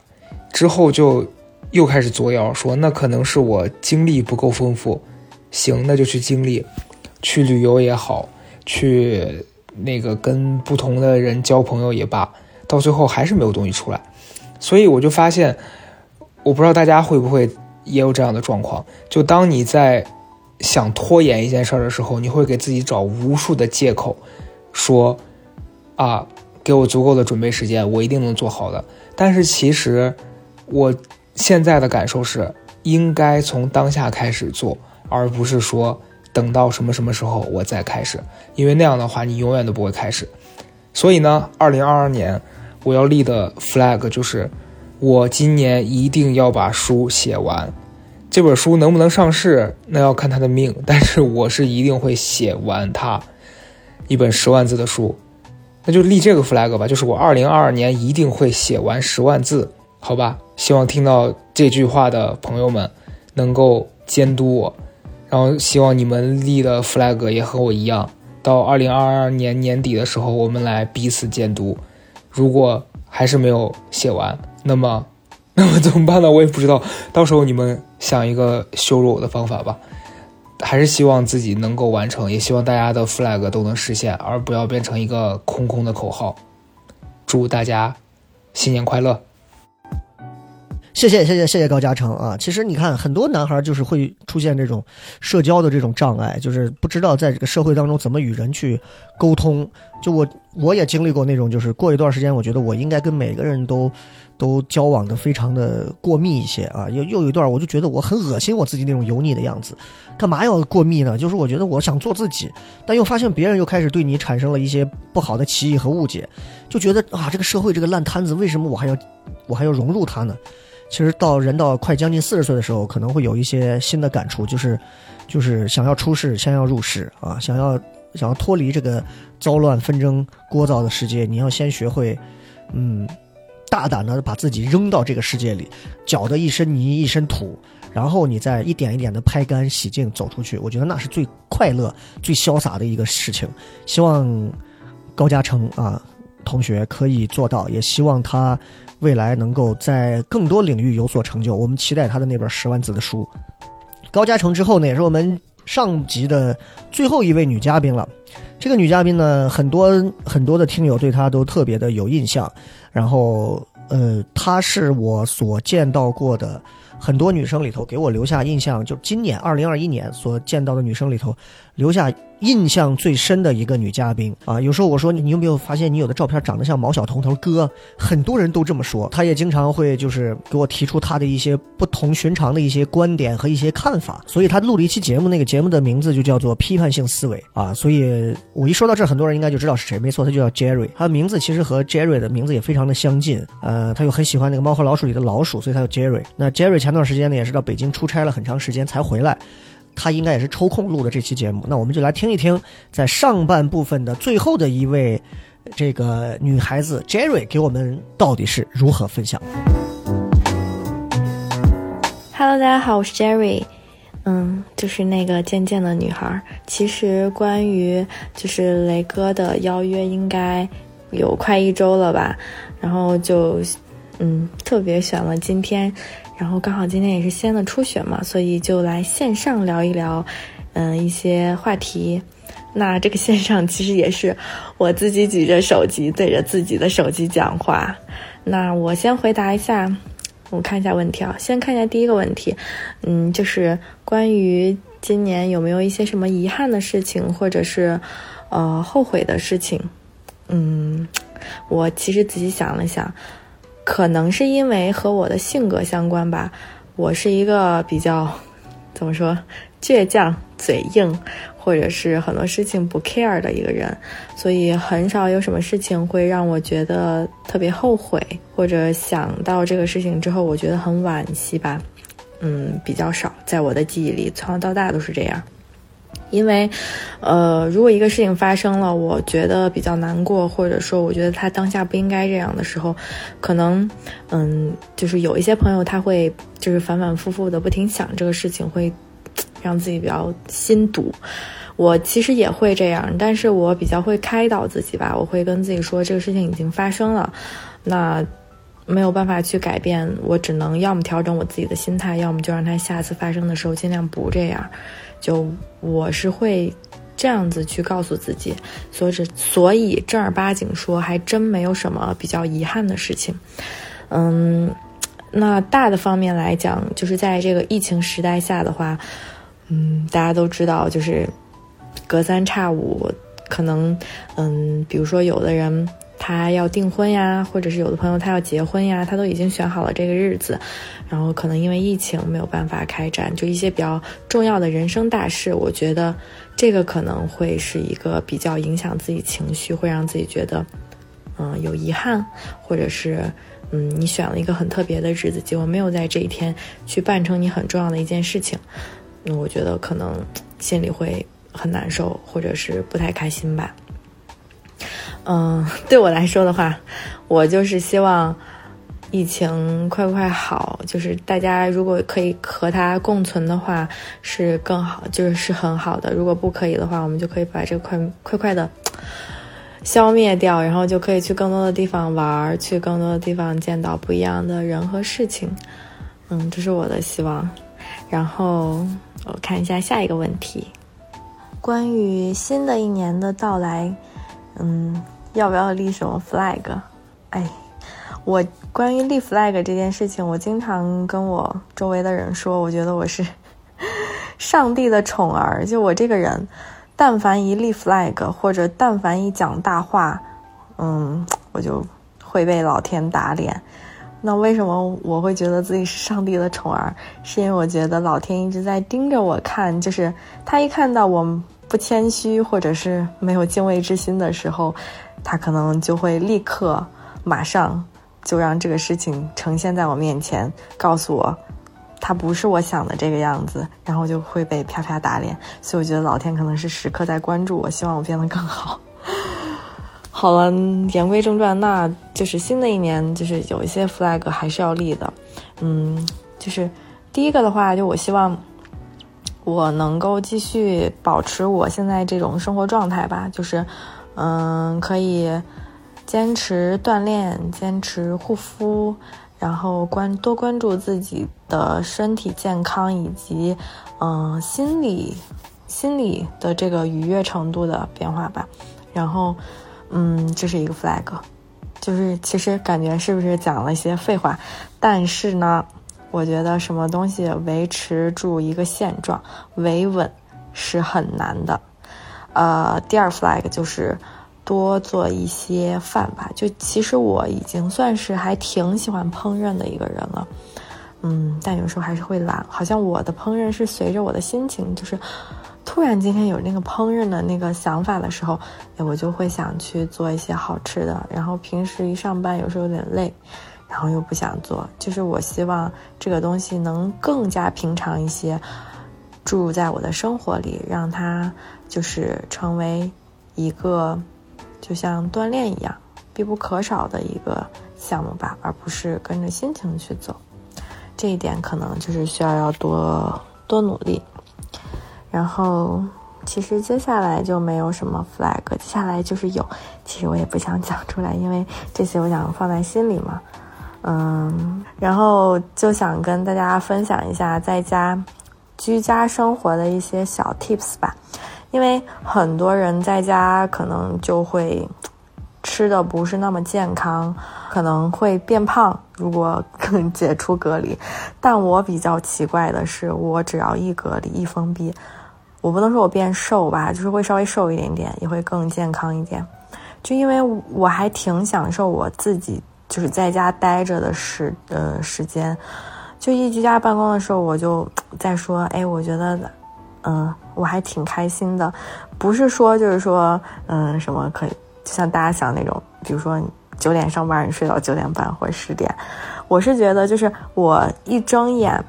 之后就又开始作妖，说那可能是我经历不够丰富，行，那就去经历，去旅游也好，去那个跟不同的人交朋友也罢，到最后还是没有东西出来。所以我就发现，我不知道大家会不会也有这样的状况，就当你在。想拖延一件事的时候，你会给自己找无数的借口，说，啊，给我足够的准备时间，我一定能做好的。但是其实，我现在的感受是，应该从当下开始做，而不是说等到什么什么时候我再开始，因为那样的话你永远都不会开始。所以呢，二零二二年我要立的 flag 就是，我今年一定要把书写完。这本书能不能上市，那要看他的命。但是我是一定会写完它，一本十万字的书，那就立这个 flag 吧。就是我二零二二年一定会写完十万字，好吧？希望听到这句话的朋友们能够监督我，然后希望你们立的 flag 也和我一样，到二零二二年年底的时候，我们来彼此监督。如果还是没有写完，那么。那么怎么办呢？我也不知道。到时候你们想一个羞辱我的方法吧。还是希望自己能够完成，也希望大家的 flag 都能实现，而不要变成一个空空的口号。祝大家新年快乐！谢谢谢谢谢谢高嘉诚啊！其实你看，很多男孩就是会出现这种社交的这种障碍，就是不知道在这个社会当中怎么与人去沟通。就我我也经历过那种，就是过一段时间，我觉得我应该跟每个人都。都交往的非常的过密一些啊，又又有一段，我就觉得我很恶心我自己那种油腻的样子，干嘛要过密呢？就是我觉得我想做自己，但又发现别人又开始对你产生了一些不好的歧义和误解，就觉得啊，这个社会这个烂摊子，为什么我还要我还要融入它呢？其实到人到快将近四十岁的时候，可能会有一些新的感触，就是就是想要出世，先要入世啊，想要想要脱离这个糟乱纷争聒噪的世界，你要先学会，嗯。大胆的把自己扔到这个世界里，搅得一身泥一身土，然后你再一点一点的拍干洗净走出去，我觉得那是最快乐、最潇洒的一个事情。希望高嘉诚啊同学可以做到，也希望他未来能够在更多领域有所成就。我们期待他的那本十万字的书。高嘉诚之后呢，也是我们上集的最后一位女嘉宾了。这个女嘉宾呢，很多很多的听友对她都特别的有印象。然后，呃，她是我所见到过的很多女生里头，给我留下印象，就今年二零二一年所见到的女生里头，留下印象最深的一个女嘉宾啊。有时候我说你有没有发现你有的照片长得像毛晓彤？她说哥，很多人都这么说。她也经常会就是给我提出她的一些不同寻常的一些观点和一些看法。所以她录了一期节目，那个节目的名字就叫做批判性思维啊。所以我一说到这，很多人应该就知道是谁。没错，他就叫 Jerry。他的名字其实和 Jerry 的名字也非常的相近。呃，他又很喜欢那个猫和老鼠里的老鼠，所以他叫 Jerry。那 Jerry 前段时间呢也是到北京出差了很长时间才回来。他应该也是抽空录的这期节目，那我们就来听一听，在上半部分的最后的一位这个女孩子 Jerry 给我们到底是如何分享。Hello，大家好，我是 Jerry，嗯，就是那个渐渐的女孩。其实关于就是雷哥的邀约，应该有快一周了吧，然后就嗯特别选了今天。然后刚好今天也是西安的初选嘛，所以就来线上聊一聊，嗯，一些话题。那这个线上其实也是我自己举着手机对着自己的手机讲话。那我先回答一下，我看一下问题啊，先看一下第一个问题，嗯，就是关于今年有没有一些什么遗憾的事情，或者是呃后悔的事情。嗯，我其实仔细想了想。可能是因为和我的性格相关吧，我是一个比较怎么说倔强、嘴硬，或者是很多事情不 care 的一个人，所以很少有什么事情会让我觉得特别后悔，或者想到这个事情之后我觉得很惋惜吧。嗯，比较少，在我的记忆里，从小到大都是这样。因为，呃，如果一个事情发生了，我觉得比较难过，或者说我觉得他当下不应该这样的时候，可能，嗯，就是有一些朋友他会就是反反复复的不停想这个事情，会让自己比较心堵。我其实也会这样，但是我比较会开导自己吧，我会跟自己说这个事情已经发生了，那没有办法去改变，我只能要么调整我自己的心态，要么就让它下次发生的时候尽量不这样。就我是会这样子去告诉自己，所以所以正儿八经说，还真没有什么比较遗憾的事情。嗯，那大的方面来讲，就是在这个疫情时代下的话，嗯，大家都知道，就是隔三差五，可能嗯，比如说有的人。他要订婚呀，或者是有的朋友他要结婚呀，他都已经选好了这个日子，然后可能因为疫情没有办法开展，就一些比较重要的人生大事，我觉得这个可能会是一个比较影响自己情绪，会让自己觉得嗯有遗憾，或者是嗯你选了一个很特别的日子，结果没有在这一天去办成你很重要的一件事情，那我觉得可能心里会很难受，或者是不太开心吧。嗯，对我来说的话，我就是希望疫情快快好，就是大家如果可以和它共存的话，是更好，就是是很好的。如果不可以的话，我们就可以把这个快快快的消灭掉，然后就可以去更多的地方玩，去更多的地方见到不一样的人和事情。嗯，这是我的希望。然后我看一下下一个问题，关于新的一年的到来。嗯，要不要立什么 flag？哎，我关于立 flag 这件事情，我经常跟我周围的人说，我觉得我是上帝的宠儿。就我这个人，但凡一立 flag，或者但凡一讲大话，嗯，我就会被老天打脸。那为什么我会觉得自己是上帝的宠儿？是因为我觉得老天一直在盯着我看，就是他一看到我。不谦虚，或者是没有敬畏之心的时候，他可能就会立刻、马上就让这个事情呈现在我面前，告诉我他不是我想的这个样子，然后就会被啪啪打脸。所以我觉得老天可能是时刻在关注我，希望我变得更好。好了，言归正传，那就是新的一年，就是有一些 flag 还是要立的。嗯，就是第一个的话，就我希望。我能够继续保持我现在这种生活状态吧，就是，嗯，可以坚持锻炼，坚持护肤，然后关多关注自己的身体健康以及，嗯，心理心理的这个愉悦程度的变化吧。然后，嗯，这是一个 flag，就是其实感觉是不是讲了一些废话，但是呢。我觉得什么东西维持住一个现状维稳是很难的，呃，第二 flag 就是多做一些饭吧。就其实我已经算是还挺喜欢烹饪的一个人了，嗯，但有时候还是会懒。好像我的烹饪是随着我的心情，就是突然今天有那个烹饪的那个想法的时候，我就会想去做一些好吃的。然后平时一上班有时候有点累，然后又不想做，就是我希望这个东西能更加平常一些。注入在我的生活里，让它就是成为一个就像锻炼一样必不可少的一个项目吧，而不是跟着心情去走。这一点可能就是需要要多多努力。然后，其实接下来就没有什么 flag，接下来就是有，其实我也不想讲出来，因为这些我想放在心里嘛。嗯，然后就想跟大家分享一下在家。居家生活的一些小 tips 吧，因为很多人在家可能就会吃的不是那么健康，可能会变胖。如果解除隔离，但我比较奇怪的是，我只要一隔离一封闭，我不能说我变瘦吧，就是会稍微瘦一点点，也会更健康一点。就因为我还挺享受我自己就是在家待着的时呃时间。就一居家办公的时候，我就在说，哎，我觉得，嗯，我还挺开心的，不是说就是说，嗯，什么可以，就像大家想那种，比如说九点上班，你睡到九点半或者十点，我是觉得就是我一睁眼，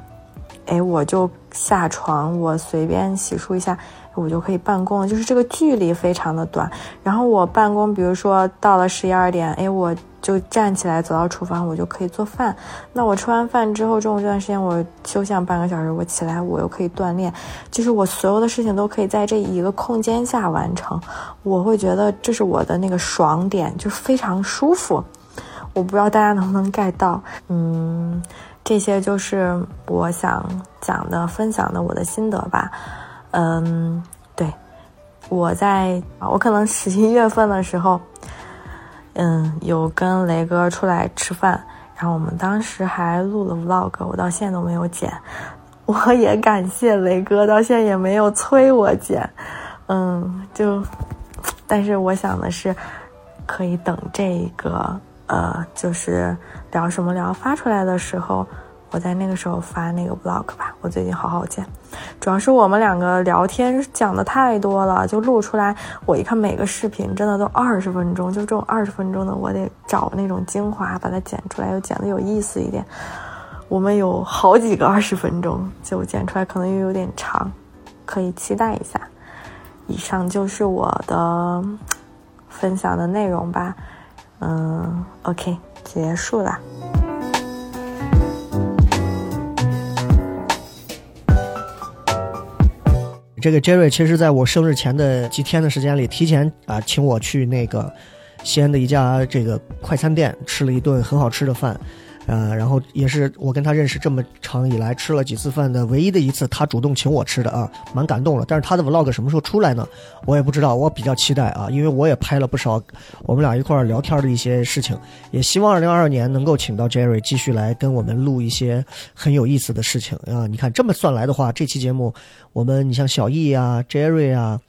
哎，我就下床，我随便洗漱一下，我就可以办公，就是这个距离非常的短，然后我办公，比如说到了十一二点，哎，我。就站起来走到厨房，我就可以做饭。那我吃完饭之后，中午这段时间我休息半个小时，我起来我又可以锻炼。就是我所有的事情都可以在这一个空间下完成。我会觉得这是我的那个爽点，就非常舒服。我不知道大家能不能 get 到。嗯，这些就是我想讲的、分享的我的心得吧。嗯，对，我在我可能十一月份的时候。嗯，有跟雷哥出来吃饭，然后我们当时还录了 vlog，我到现在都没有剪。我也感谢雷哥，到现在也没有催我剪。嗯，就，但是我想的是，可以等这个呃，就是聊什么聊发出来的时候。我在那个时候发那个 vlog 吧，我最近好好剪，主要是我们两个聊天讲的太多了，就录出来。我一看每个视频真的都二十分钟，就这种二十分钟的，我得找那种精华把它剪出来，又剪得有意思一点。我们有好几个二十分钟，就剪出来可能又有点长，可以期待一下。以上就是我的分享的内容吧，嗯，OK，结束了。这个 Jerry 其实在我生日前的几天的时间里，提前啊请我去那个西安的一家这个快餐店吃了一顿很好吃的饭。呃，然后也是我跟他认识这么长以来吃了几次饭的唯一的一次，他主动请我吃的啊，蛮感动了。但是他的 vlog 什么时候出来呢？我也不知道，我比较期待啊，因为我也拍了不少我们俩一块儿聊天的一些事情，也希望二零二二年能够请到 Jerry 继续来跟我们录一些很有意思的事情啊。你看这么算来的话，这期节目我们你像小易啊，Jerry 啊。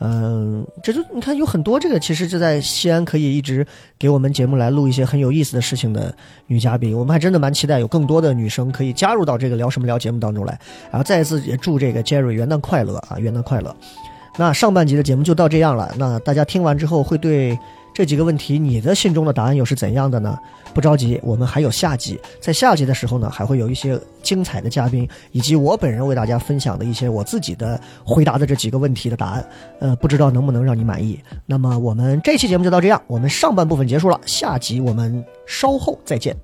嗯，这就你看有很多这个，其实就在西安可以一直给我们节目来录一些很有意思的事情的女嘉宾，我们还真的蛮期待有更多的女生可以加入到这个聊什么聊节目当中来。然后再一次也祝这个 Jerry 元旦快乐啊，元旦快乐。那上半集的节目就到这样了，那大家听完之后会对。这几个问题，你的心中的答案又是怎样的呢？不着急，我们还有下集。在下集的时候呢，还会有一些精彩的嘉宾，以及我本人为大家分享的一些我自己的回答的这几个问题的答案。呃，不知道能不能让你满意。那么我们这期节目就到这样，我们上半部分结束了，下集我们稍后再见。